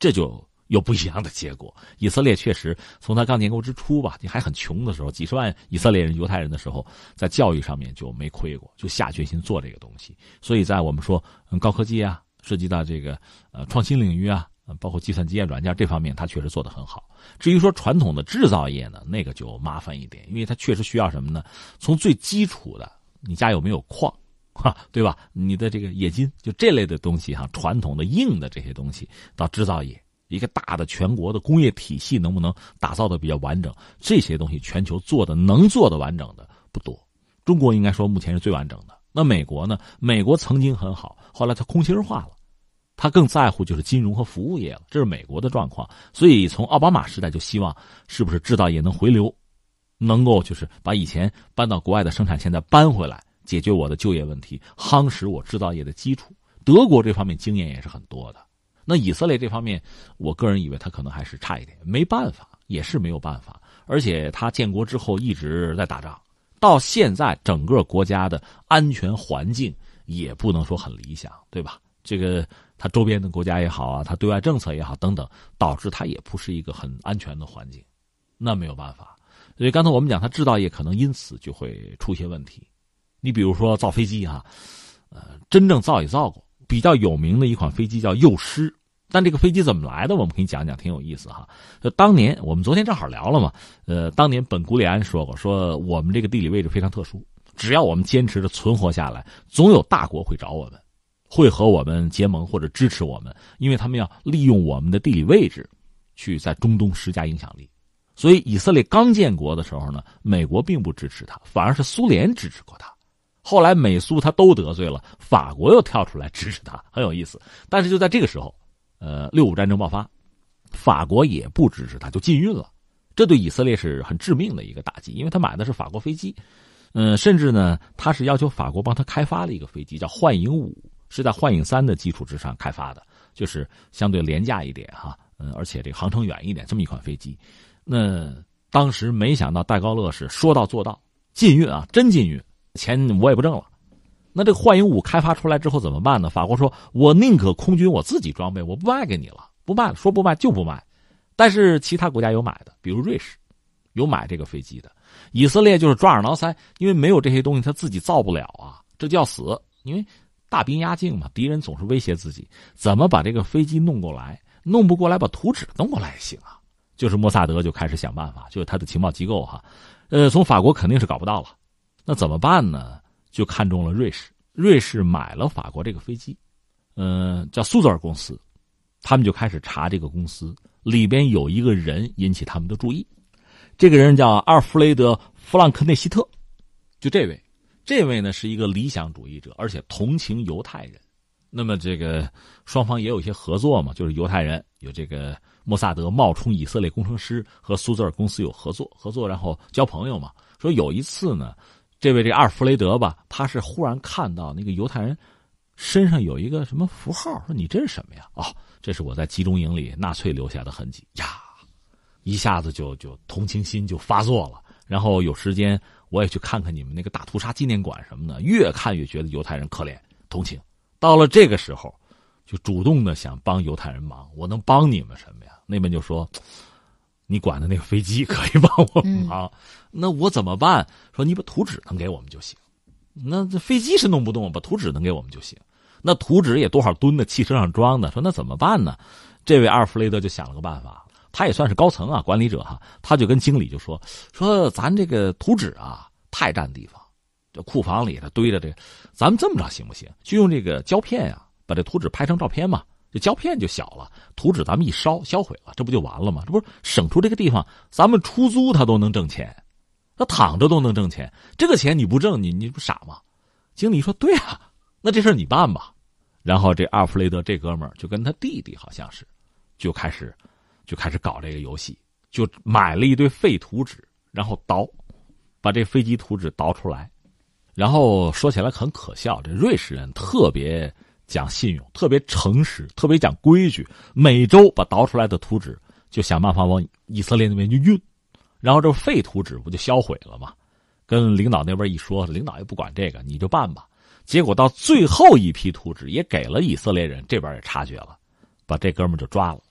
这就有不一样的结果。以色列确实从他刚建国之初吧，你还很穷的时候，几十万以色列人、犹太人的时候，在教育上面就没亏过，就下决心做这个东西。所以在我们说高科技啊，涉及到这个呃创新领域啊。包括计算机啊、软件这方面，他确实做得很好。至于说传统的制造业呢，那个就麻烦一点，因为它确实需要什么呢？从最基础的，你家有没有矿，哈，对吧？你的这个冶金，就这类的东西哈，传统的硬的这些东西，到制造业，一个大的全国的工业体系能不能打造的比较完整？这些东西全球做的能做的完整的不多，中国应该说目前是最完整的。那美国呢？美国曾经很好，后来它空心化了。他更在乎就是金融和服务业了，这是美国的状况。所以从奥巴马时代就希望，是不是制造业能回流，能够就是把以前搬到国外的生产线再搬回来，解决我的就业问题，夯实我制造业的基础。德国这方面经验也是很多的。那以色列这方面，我个人以为他可能还是差一点，没办法，也是没有办法。而且他建国之后一直在打仗，到现在整个国家的安全环境也不能说很理想，对吧？这个。他周边的国家也好啊，他对外政策也好等等，导致他也不是一个很安全的环境，那没有办法。所以刚才我们讲，他制造业可能因此就会出些问题。你比如说造飞机哈，呃，真正造也造过，比较有名的一款飞机叫幼狮。但这个飞机怎么来的，我们可以讲讲，挺有意思哈。就当年我们昨天正好聊了嘛，呃，当年本古里安说过，说我们这个地理位置非常特殊，只要我们坚持着存活下来，总有大国会找我们。会和我们结盟或者支持我们，因为他们要利用我们的地理位置，去在中东施加影响力。所以以色列刚建国的时候呢，美国并不支持他，反而是苏联支持过他。后来美苏他都得罪了，法国又跳出来支持他，很有意思。但是就在这个时候，呃，六五战争爆发，法国也不支持他，就禁运了。这对以色列是很致命的一个打击，因为他买的是法国飞机，嗯，甚至呢，他是要求法国帮他开发了一个飞机，叫幻影五。是在幻影三的基础之上开发的，就是相对廉价一点哈，嗯，而且这个航程远一点，这么一款飞机。那当时没想到戴高乐是说到做到，禁运啊，真禁运，钱我也不挣了。那这个幻影五开发出来之后怎么办呢？法国说，我宁可空军我自己装备，我不卖给你了，不卖了，说不卖就不卖。但是其他国家有买的，比如瑞士，有买这个飞机的。以色列就是抓耳挠腮，因为没有这些东西，他自己造不了啊，这就要死，因为。大兵压境嘛，敌人总是威胁自己，怎么把这个飞机弄过来？弄不过来，把图纸弄过来也行啊。就是莫萨德就开始想办法，就是他的情报机构哈，呃，从法国肯定是搞不到了，那怎么办呢？就看中了瑞士，瑞士买了法国这个飞机，嗯，叫苏泽尔公司，他们就开始查这个公司里边有一个人引起他们的注意，这个人叫阿尔弗雷德·弗朗克内希特，就这位。这位呢是一个理想主义者，而且同情犹太人。那么这个双方也有一些合作嘛，就是犹太人有这个莫萨德冒充以色列工程师和苏泽尔公司有合作，合作然后交朋友嘛。说有一次呢，这位这阿尔弗雷德吧，他是忽然看到那个犹太人身上有一个什么符号，说你这是什么呀？哦，这是我在集中营里纳粹留下的痕迹呀，一下子就就同情心就发作了，然后有时间。我也去看看你们那个大屠杀纪念馆什么的，越看越觉得犹太人可怜，同情。到了这个时候，就主动的想帮犹太人忙。我能帮你们什么呀？那边就说，你管的那个飞机可以帮我们忙，那我怎么办？说你把图纸能给我们就行。那这飞机是弄不动，把图纸能给我们就行。那图纸也多少吨的，汽车上装的。说那怎么办呢？这位阿尔弗雷德就想了个办法，他也算是高层啊，管理者哈，他就跟经理就说说咱这个图纸啊太占地方，这库房里头堆着这个，咱们这么着行不行？就用这个胶片呀，把这图纸拍成照片嘛。这胶片就小了，图纸咱们一烧销毁了，这不就完了吗？这不是省出这个地方，咱们出租他都能挣钱，他躺着都能挣钱，这个钱你不挣，你你不傻吗？经理说：“对啊，那这事你办吧。”然后这阿弗雷德这哥们儿就跟他弟弟好像是，就开始就开始搞这个游戏，就买了一堆废图纸，然后倒，把这飞机图纸倒出来，然后说起来很可笑，这瑞士人特别。讲信用，特别诚实，特别讲规矩。每周把倒出来的图纸就想办法往以色列那边去运，然后这废图纸不就销毁了吗？跟领导那边一说，领导也不管这个，你就办吧。结果到最后一批图纸也给了以色列人，这边也察觉了，把这哥们就抓了。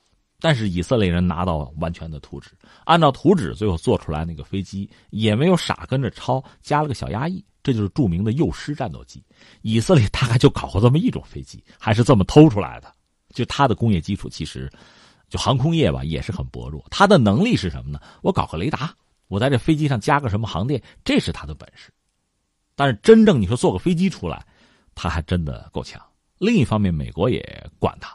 但是以色列人拿到完全的图纸，按照图纸最后做出来那个飞机也没有傻跟着抄，加了个小压翼。这就是著名的幼师战斗机，以色列大概就搞过这么一种飞机，还是这么偷出来的。就它的工业基础其实，就航空业吧，也是很薄弱。它的能力是什么呢？我搞个雷达，我在这飞机上加个什么航电，这是它的本事。但是真正你说做个飞机出来，它还真的够呛。另一方面，美国也管它，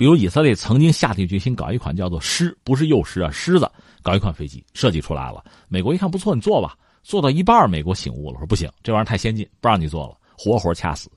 比如以色列曾经下定决心搞一款叫做狮，不是幼狮啊，狮子，搞一款飞机设计出来了。美国一看不错，你做吧。做到一半，美国醒悟了，说不行，这玩意儿太先进，不让你做了，活活掐死。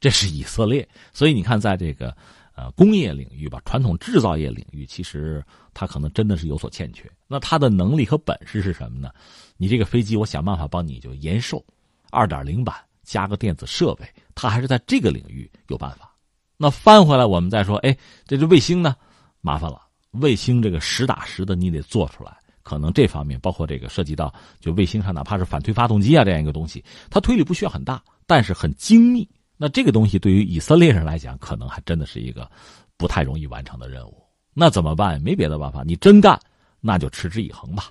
这是以色列，所以你看，在这个呃工业领域吧，传统制造业领域，其实它可能真的是有所欠缺。那它的能力和本事是什么呢？你这个飞机，我想办法帮你就延寿，二点零版加个电子设备，它还是在这个领域有办法。那翻回来，我们再说，哎，这这卫星呢，麻烦了，卫星这个实打实的，你得做出来。可能这方面包括这个涉及到，就卫星上哪怕是反推发动机啊这样一个东西，它推力不需要很大，但是很精密。那这个东西对于以色列人来讲，可能还真的是一个不太容易完成的任务。那怎么办？没别的办法，你真干，那就持之以恒吧。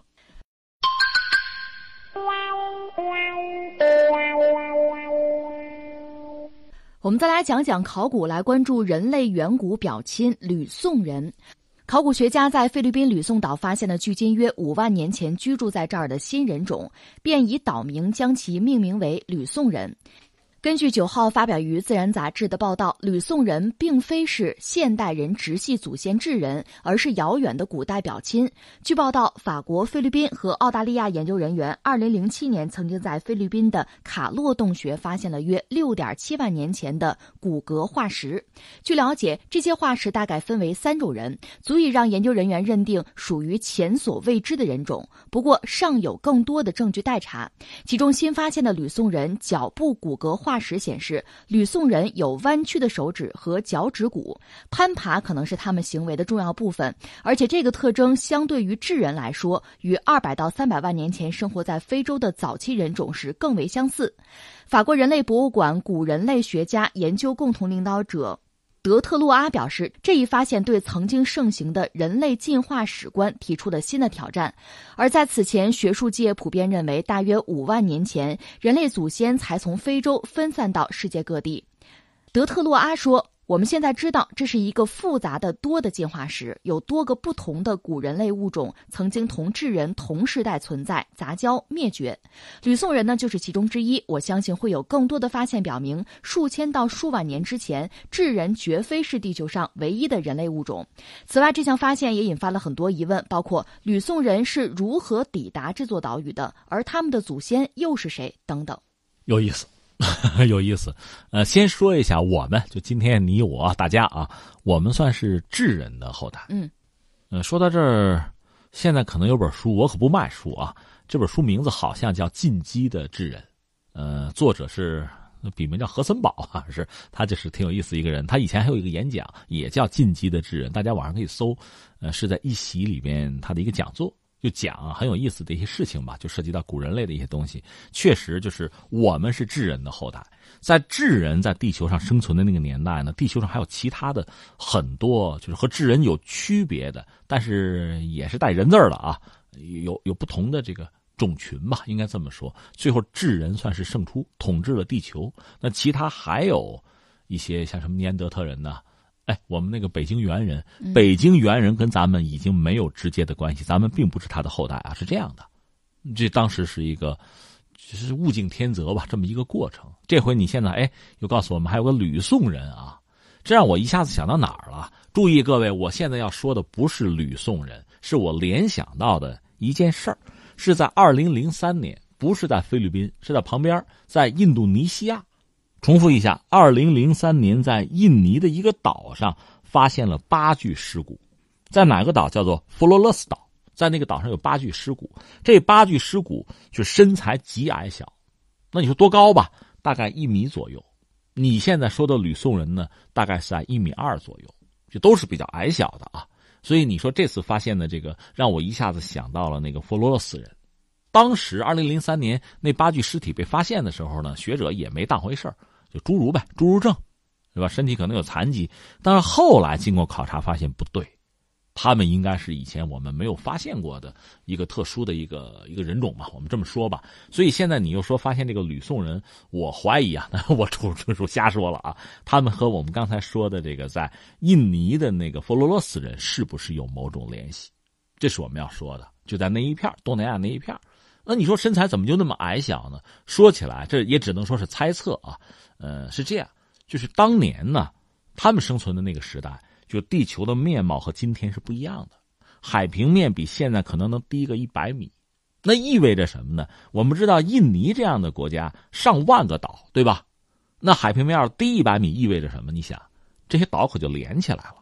我们再来讲讲考古，来关注人类远古表亲吕宋人。考古学家在菲律宾吕宋岛发现了距今约五万年前居住在这儿的新人种，便以岛名将其命名为吕宋人。根据九号发表于《自然》杂志的报道，吕宋人并非是现代人直系祖先智人，而是遥远的古代表亲。据报道，法国、菲律宾和澳大利亚研究人员2007年曾经在菲律宾的卡洛洞穴发现了约6.7万年前的骨骼化石。据了解，这些化石大概分为三种人，足以让研究人员认定属于前所未知的人种。不过，尚有更多的证据待查。其中新发现的吕宋人脚部骨骼化。化石显示，吕宋人有弯曲的手指和脚趾骨，攀爬可能是他们行为的重要部分。而且，这个特征相对于智人来说，与二百到三百万年前生活在非洲的早期人种时更为相似。法国人类博物馆古人类学家研究共同领导者。德特洛阿表示，这一发现对曾经盛行的人类进化史观提出了新的挑战。而在此前，学术界普遍认为，大约五万年前，人类祖先才从非洲分散到世界各地。德特洛阿说。我们现在知道，这是一个复杂的多的进化史，有多个不同的古人类物种曾经同智人同时代存在、杂交、灭绝。吕宋人呢，就是其中之一。我相信会有更多的发现表明，数千到数万年之前，智人绝非是地球上唯一的人类物种。此外，这项发现也引发了很多疑问，包括吕宋人是如何抵达这座岛屿的，而他们的祖先又是谁等等。有意思。有意思，呃，先说一下，我们就今天你我大家啊，我们算是智人的后代。嗯，呃，说到这儿，现在可能有本书，我可不卖书啊。这本书名字好像叫《进击的智人》，呃，作者是笔名叫何森堡啊，是他就是挺有意思一个人。他以前还有一个演讲，也叫《进击的智人》，大家网上可以搜，呃，是在一席里面他的一个讲座。就讲很有意思的一些事情吧，就涉及到古人类的一些东西。确实，就是我们是智人的后代，在智人在地球上生存的那个年代呢，地球上还有其他的很多，就是和智人有区别的，但是也是带人字儿的啊，有有不同的这个种群吧，应该这么说。最后，智人算是胜出，统治了地球。那其他还有一些像什么尼安德特人呢？哎，我们那个北京猿人，北京猿人跟咱们已经没有直接的关系，咱们并不是他的后代啊，是这样的。这当时是一个，就是物竞天择吧，这么一个过程。这回你现在哎，又告诉我们还有个吕宋人啊，这让我一下子想到哪儿了？注意各位，我现在要说的不是吕宋人，是我联想到的一件事儿，是在二零零三年，不是在菲律宾，是在旁边，在印度尼西亚。重复一下，二零零三年在印尼的一个岛上发现了八具尸骨，在哪个岛叫做弗罗勒斯岛，在那个岛上有八具尸骨，这八具尸骨就身材极矮小，那你说多高吧？大概一米左右。你现在说的吕宋人呢，大概是在一米二左右，就都是比较矮小的啊。所以你说这次发现的这个，让我一下子想到了那个弗罗勒斯人。当时二零零三年那八具尸体被发现的时候呢，学者也没当回事儿。就侏儒呗，侏儒症，对吧？身体可能有残疾，但是后来经过考察发现不对，他们应该是以前我们没有发现过的一个特殊的一个一个人种吧，我们这么说吧。所以现在你又说发现这个吕宋人，我怀疑啊，我纯纯属瞎说了啊。他们和我们刚才说的这个在印尼的那个佛罗洛斯人是不是有某种联系？这是我们要说的，就在那一片东南亚那一片那你说身材怎么就那么矮小呢？说起来，这也只能说是猜测啊。呃，是这样，就是当年呢，他们生存的那个时代，就地球的面貌和今天是不一样的，海平面比现在可能能低个一百米，那意味着什么呢？我们知道印尼这样的国家上万个岛，对吧？那海平面要低一百米，意味着什么？你想，这些岛可就连起来了，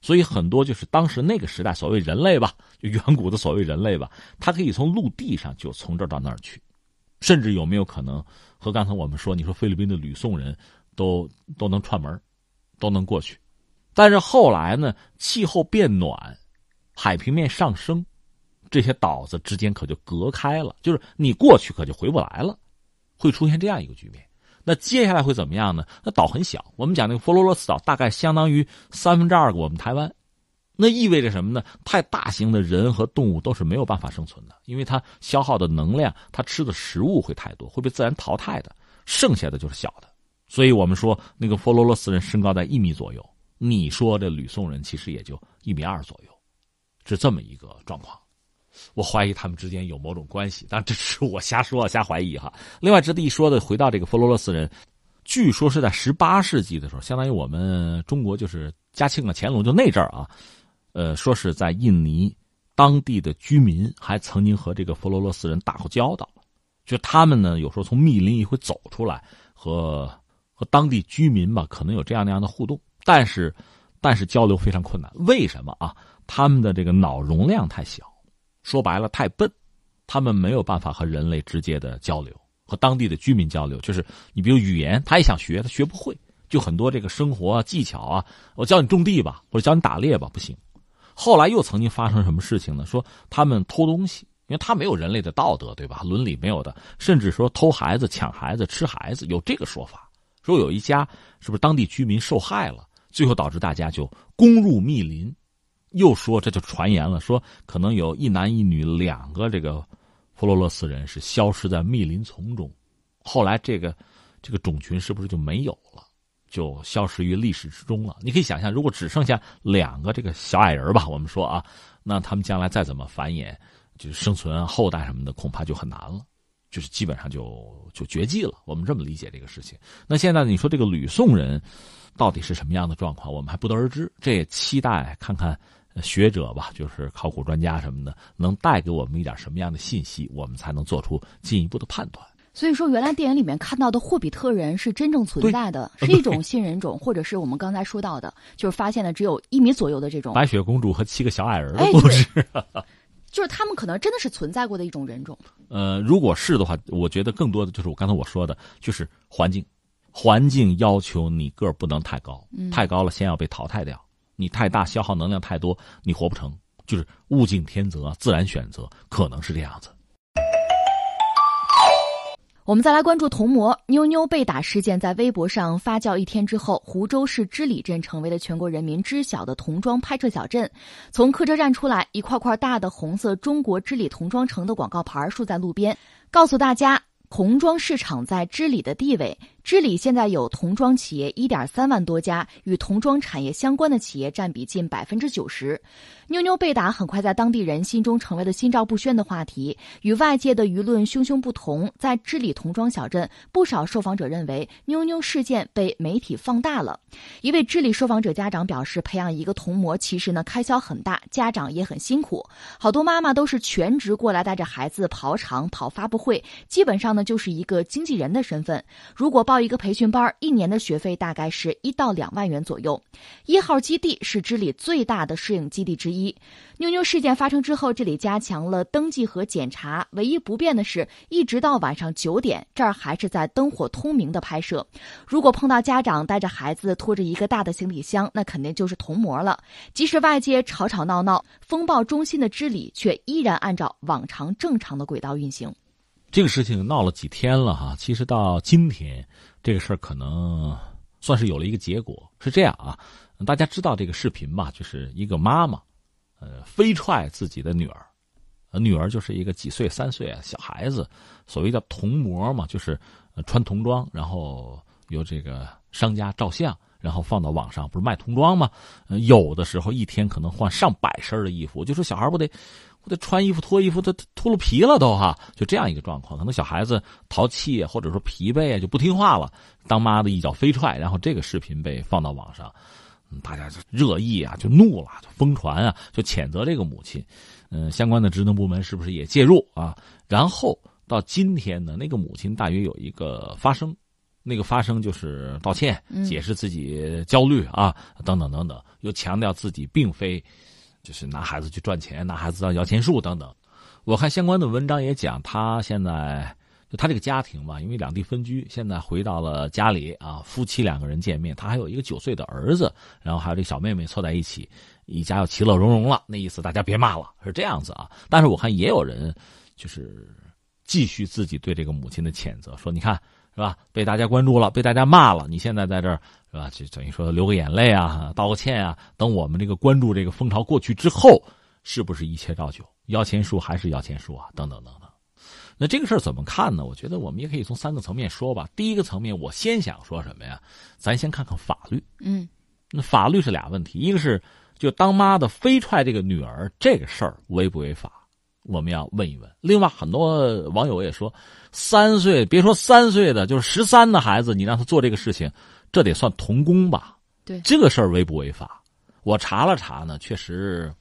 所以很多就是当时那个时代所谓人类吧，就远古的所谓人类吧，它可以从陆地上就从这儿到那儿去。甚至有没有可能和刚才我们说，你说菲律宾的吕宋人都都能串门，都能过去？但是后来呢，气候变暖，海平面上升，这些岛子之间可就隔开了，就是你过去可就回不来了，会出现这样一个局面。那接下来会怎么样呢？那岛很小，我们讲那个佛罗罗斯岛大概相当于三分之二个我们台湾。那意味着什么呢？太大型的人和动物都是没有办法生存的，因为它消耗的能量，它吃的食物会太多，会被自然淘汰的。剩下的就是小的，所以我们说那个佛罗罗斯人身高在一米左右，你说这吕宋人其实也就一米二左右，是这么一个状况。我怀疑他们之间有某种关系，但这是我瞎说、瞎怀疑哈。另外值得一说的，回到这个佛罗罗斯人，据说是在十八世纪的时候，相当于我们中国就是嘉庆啊、乾隆就那阵儿啊。呃，说是在印尼当地的居民还曾经和这个佛罗罗斯人打过交道，就他们呢有时候从密林里会走出来，和和当地居民吧可能有这样那样的互动，但是但是交流非常困难。为什么啊？他们的这个脑容量太小，说白了太笨，他们没有办法和人类直接的交流，和当地的居民交流。就是你比如语言，他也想学，他学不会。就很多这个生活技巧啊，我教你种地吧，或者教你打猎吧，不行。后来又曾经发生什么事情呢？说他们偷东西，因为他没有人类的道德，对吧？伦理没有的，甚至说偷孩子、抢孩子、吃孩子，有这个说法。说有一家是不是当地居民受害了，最后导致大家就攻入密林。又说这就传言了，说可能有一男一女两个这个弗洛勒斯人是消失在密林丛中。后来这个这个种群是不是就没有了？就消失于历史之中了。你可以想象，如果只剩下两个这个小矮人吧，我们说啊，那他们将来再怎么繁衍，就是生存后代什么的，恐怕就很难了，就是基本上就就绝迹了。我们这么理解这个事情。那现在你说这个吕宋人到底是什么样的状况，我们还不得而知。这也期待看看学者吧，就是考古专家什么的，能带给我们一点什么样的信息，我们才能做出进一步的判断。所以说，原来电影里面看到的霍比特人是真正存在的，是一种新人种，或者是我们刚才说到的，就是发现的只有一米左右的这种白雪公主和七个小矮人的故事，就是他们可能真的是存在过的一种人种。呃，如果是的话，我觉得更多的就是我刚才我说的，就是环境，环境要求你个儿不能太高，太高了先要被淘汰掉，你太大消耗能量太多，你活不成。就是物竞天择，自然选择，可能是这样子。我们再来关注童模妞妞被打事件，在微博上发酵一天之后，湖州市织里镇成为了全国人民知晓的童装拍摄小镇。从客车站出来，一块块大的红色“中国织里童装城”的广告牌竖在路边，告诉大家童装市场在织里的地位。织里现在有童装企业一点三万多家，与童装产业相关的企业占比近百分之九十。妞妞被打很快在当地人心中成为了心照不宣的话题。与外界的舆论汹汹不同，在织里童装小镇，不少受访者认为妞妞事件被媒体放大了。一位织里受访者家长表示，培养一个童模其实呢开销很大，家长也很辛苦。好多妈妈都是全职过来带着孩子跑场、跑发布会，基本上呢就是一个经纪人的身份。如果报一个培训班，一年的学费大概是一到两万元左右。一号基地是织里最大的摄影基地之一。妞妞事件发生之后，这里加强了登记和检查，唯一不变的是，一直到晚上九点，这儿还是在灯火通明的拍摄。如果碰到家长带着孩子拖着一个大的行李箱，那肯定就是童模了。即使外界吵吵闹闹，风暴中心的织里却依然按照往常正常的轨道运行。这个事情闹了几天了哈，其实到今天，这个事儿可能算是有了一个结果。是这样啊，大家知道这个视频吧？就是一个妈妈，呃，飞踹自己的女儿，女儿就是一个几岁三岁啊小孩子，所谓的童模嘛，就是穿童装，然后由这个商家照相，然后放到网上，不是卖童装吗？有的时候一天可能换上百身的衣服，就说小孩不得。我得穿衣服脱衣服，都脱了皮了都哈，就这样一个状况。可能小孩子淘气或者说疲惫啊，就不听话了，当妈的一脚飞踹，然后这个视频被放到网上，大家就热议啊，就怒了，就疯传啊，就谴责这个母亲。嗯，相关的职能部门是不是也介入啊？然后到今天呢，那个母亲大约有一个发声，那个发声就是道歉，解释自己焦虑啊，等等等等，又强调自己并非。就是拿孩子去赚钱，拿孩子当摇钱树等等。我看相关的文章也讲，他现在就他这个家庭吧，因为两地分居，现在回到了家里啊，夫妻两个人见面，他还有一个九岁的儿子，然后还有这小妹妹凑在一起，一家要其乐融融了。那意思大家别骂了，是这样子啊。但是我看也有人就是继续自己对这个母亲的谴责，说你看是吧，被大家关注了，被大家骂了，你现在在这儿。是吧？就等于说流个眼泪啊，道个歉啊。等我们这个关注这个风潮过去之后，是不是一切照旧？摇钱树还是摇钱树啊？等等等等。那这个事儿怎么看呢？我觉得我们也可以从三个层面说吧。第一个层面，我先想说什么呀？咱先看看法律。嗯，那法律是俩问题，一个是就当妈的飞踹这个女儿这个事儿违不违法？我们要问一问。另外，很多网友也说，三岁别说三岁的，就是十三的孩子，你让他做这个事情。这得算童工吧？对，这个事儿违不违法？我查了查呢，确实，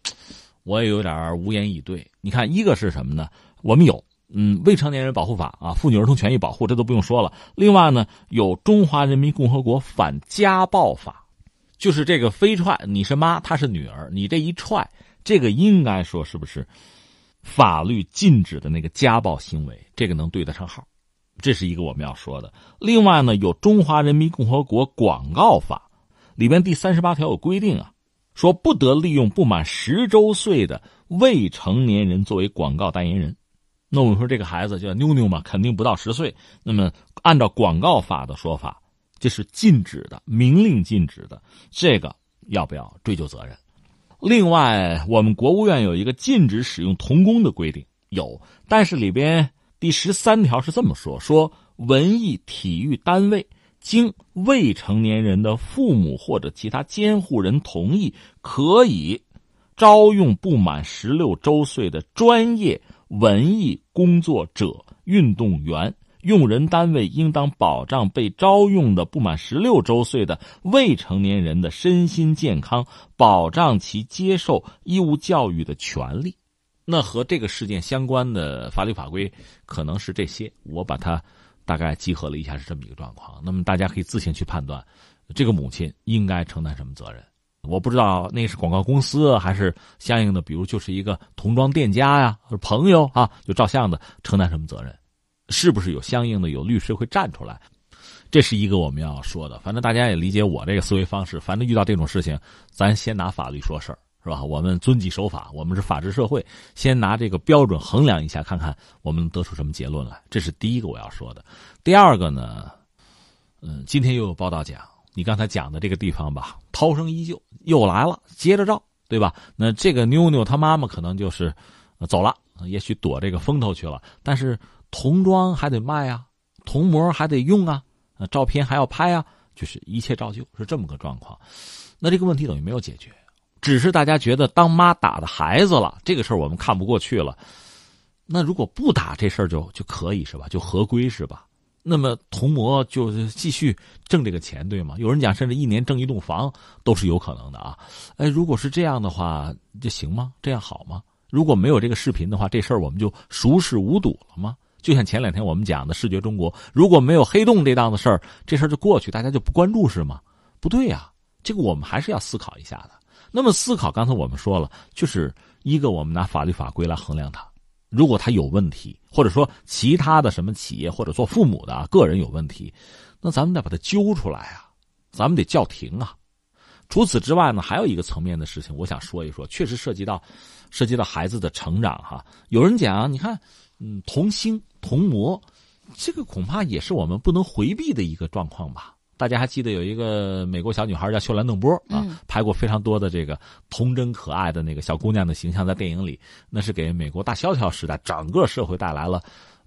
我也有点无言以对。你看，一个是什么呢？我们有嗯未成年人保护法啊，妇女儿童权益保护，这都不用说了。另外呢，有中华人民共和国反家暴法，就是这个飞踹，你是妈，她是女儿，你这一踹，这个应该说是不是法律禁止的那个家暴行为？这个能对得上号？这是一个我们要说的。另外呢，有《中华人民共和国广告法》里边第三十八条有规定啊，说不得利用不满十周岁的未成年人作为广告代言人。那我们说这个孩子叫妞妞嘛，肯定不到十岁。那么按照广告法的说法，这是禁止的，明令禁止的。这个要不要追究责任？另外，我们国务院有一个禁止使用童工的规定，有，但是里边。第十三条是这么说：说文艺体育单位经未成年人的父母或者其他监护人同意，可以招用不满十六周岁的专业文艺工作者、运动员。用人单位应当保障被招用的不满十六周岁的未成年人的身心健康，保障其接受义务教育的权利。那和这个事件相关的法律法规可能是这些，我把它大概集合了一下，是这么一个状况。那么大家可以自行去判断，这个母亲应该承担什么责任。我不知道那是广告公司还是相应的，比如就是一个童装店家呀，或者朋友啊，就照相的承担什么责任？是不是有相应的有律师会站出来？这是一个我们要说的。反正大家也理解我这个思维方式，反正遇到这种事情，咱先拿法律说事儿。是吧？我们遵纪守法，我们是法治社会，先拿这个标准衡量一下，看看我们得出什么结论来。这是第一个我要说的。第二个呢，嗯，今天又有报道讲，你刚才讲的这个地方吧，涛声依旧，又来了，接着照，对吧？那这个妞妞她妈妈可能就是走了，也许躲这个风头去了，但是童装还得卖啊，童模还得用啊，照片还要拍啊，就是一切照旧，是这么个状况。那这个问题等于没有解决。只是大家觉得当妈打的孩子了，这个事儿我们看不过去了。那如果不打这事儿就就可以是吧？就合规是吧？那么童模就继续挣这个钱对吗？有人讲甚至一年挣一栋房都是有可能的啊。哎，如果是这样的话，这行吗？这样好吗？如果没有这个视频的话，这事儿我们就熟视无睹了吗？就像前两天我们讲的视觉中国，如果没有黑洞这档子事儿，这事儿就过去，大家就不关注是吗？不对呀，这个我们还是要思考一下的。那么思考，刚才我们说了，就是一个我们拿法律法规来衡量它，如果它有问题，或者说其他的什么企业或者做父母的个人有问题，那咱们得把它揪出来啊，咱们得叫停啊。除此之外呢，还有一个层面的事情，我想说一说，确实涉及到涉及到孩子的成长哈。有人讲，你看，嗯，童星童模，这个恐怕也是我们不能回避的一个状况吧。大家还记得有一个美国小女孩叫秀兰邓波啊，拍过非常多的这个童真可爱的那个小姑娘的形象，在电影里，那是给美国大萧条时代整个社会带来了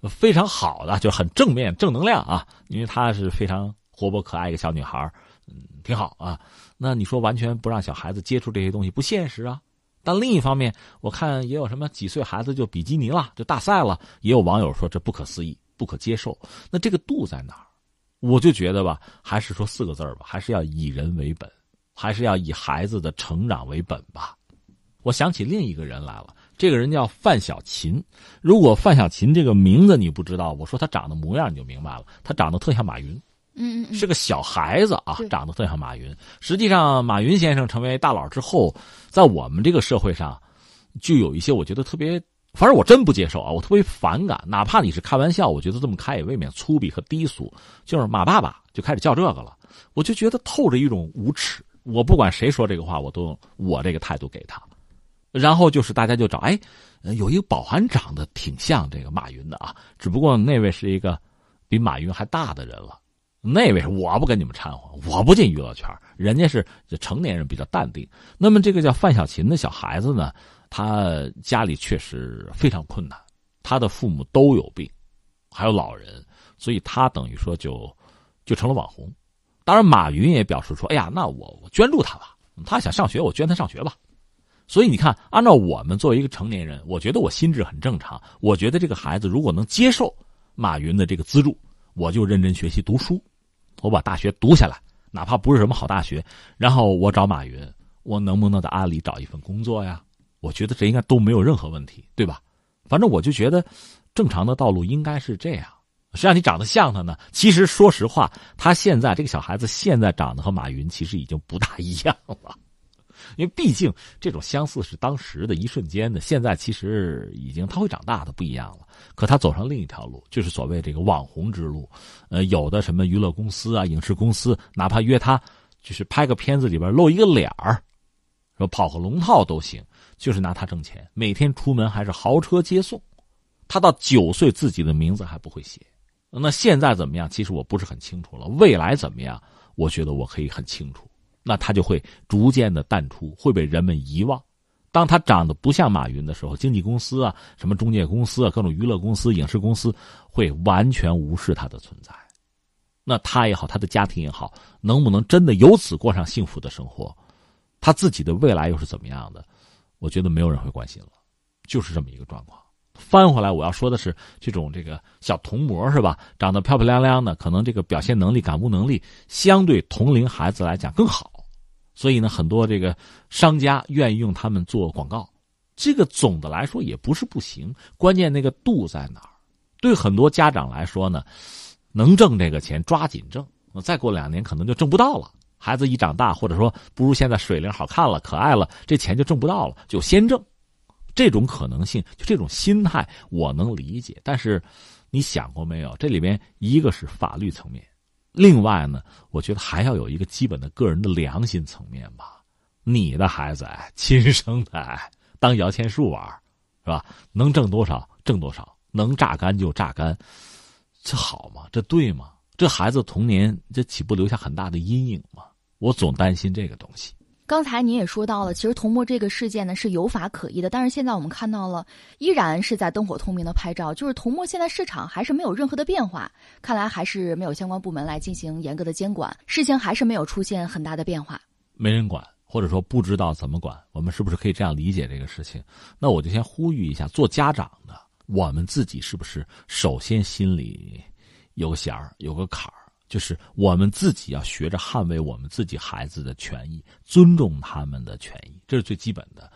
非常好的，就很正面正能量啊，因为她是非常活泼可爱一个小女孩，嗯，挺好啊。那你说完全不让小孩子接触这些东西不现实啊？但另一方面，我看也有什么几岁孩子就比基尼了，就大赛了，也有网友说这不可思议，不可接受。那这个度在哪儿？我就觉得吧，还是说四个字儿吧，还是要以人为本，还是要以孩子的成长为本吧。我想起另一个人来了，这个人叫范小勤。如果范小勤这个名字你不知道，我说他长得模样你就明白了，他长得特像马云，嗯嗯，是个小孩子啊，长得特像马云。实际上，马云先生成为大佬之后，在我们这个社会上，就有一些我觉得特别。反正我真不接受啊！我特别反感，哪怕你是开玩笑，我觉得这么开也未免粗鄙和低俗。就是马爸爸就开始叫这个了，我就觉得透着一种无耻。我不管谁说这个话，我都用我这个态度给他。然后就是大家就找，哎，有一个保安长得挺像这个马云的啊，只不过那位是一个比马云还大的人了。那位我不跟你们掺和，我不进娱乐圈，人家是成年人比较淡定。那么这个叫范小勤的小孩子呢？他家里确实非常困难，他的父母都有病，还有老人，所以他等于说就就成了网红。当然，马云也表示说：“哎呀，那我我捐助他吧，他想上学，我捐他上学吧。”所以你看，按照我们作为一个成年人，我觉得我心智很正常。我觉得这个孩子如果能接受马云的这个资助，我就认真学习读书，我把大学读下来，哪怕不是什么好大学，然后我找马云，我能不能在阿里找一份工作呀？我觉得这应该都没有任何问题，对吧？反正我就觉得，正常的道路应该是这样。谁让你长得像他呢？其实说实话，他现在这个小孩子现在长得和马云其实已经不大一样了，因为毕竟这种相似是当时的一瞬间的，现在其实已经他会长大的不一样了。可他走上另一条路，就是所谓这个网红之路。呃，有的什么娱乐公司啊、影视公司，哪怕约他，就是拍个片子里边露一个脸儿，说跑个龙套都行。就是拿他挣钱，每天出门还是豪车接送。他到九岁自己的名字还不会写，那现在怎么样？其实我不是很清楚了。未来怎么样？我觉得我可以很清楚。那他就会逐渐的淡出，会被人们遗忘。当他长得不像马云的时候，经纪公司啊、什么中介公司啊、各种娱乐公司、影视公司会完全无视他的存在。那他也好，他的家庭也好，能不能真的由此过上幸福的生活？他自己的未来又是怎么样的？我觉得没有人会关心了，就是这么一个状况。翻回来，我要说的是，这种这个小童模是吧？长得漂漂亮亮的，可能这个表现能力、感悟能力相对同龄孩子来讲更好，所以呢，很多这个商家愿意用他们做广告。这个总的来说也不是不行，关键那个度在哪儿？对很多家长来说呢，能挣这个钱抓紧挣，再过两年可能就挣不到了。孩子一长大，或者说不如现在水灵好看了、可爱了，这钱就挣不到了，就先挣。这种可能性，就这种心态，我能理解。但是，你想过没有？这里边一个是法律层面，另外呢，我觉得还要有一个基本的个人的良心层面吧。你的孩子，亲生的，当摇钱树玩，是吧？能挣多少挣多少，能榨干就榨干，这好吗？这对吗？这孩子童年这岂不留下很大的阴影吗？我总担心这个东西。刚才您也说到了，其实童摸这个事件呢是有法可依的，但是现在我们看到了，依然是在灯火通明的拍照，就是童摸现在市场还是没有任何的变化，看来还是没有相关部门来进行严格的监管，事情还是没有出现很大的变化，没人管，或者说不知道怎么管，我们是不是可以这样理解这个事情？那我就先呼吁一下，做家长的，我们自己是不是首先心里有个弦儿，有个坎儿？就是我们自己要学着捍卫我们自己孩子的权益，尊重他们的权益，这是最基本的。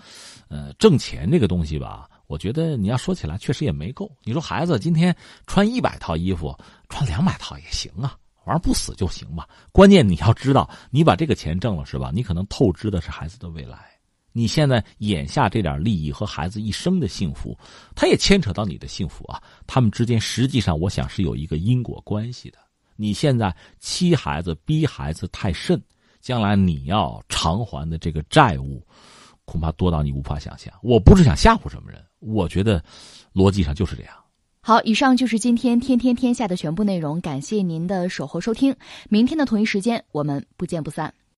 呃，挣钱这个东西吧，我觉得你要说起来确实也没够。你说孩子今天穿一百套衣服，穿两百套也行啊，玩不死就行吧。关键你要知道，你把这个钱挣了是吧？你可能透支的是孩子的未来。你现在眼下这点利益和孩子一生的幸福，它也牵扯到你的幸福啊。他们之间实际上，我想是有一个因果关系的。你现在欺孩子、逼孩子太甚，将来你要偿还的这个债务，恐怕多到你无法想象。我不是想吓唬什么人，我觉得逻辑上就是这样。好，以上就是今天天天天下的全部内容，感谢您的守候收听。明天的同一时间，我们不见不散。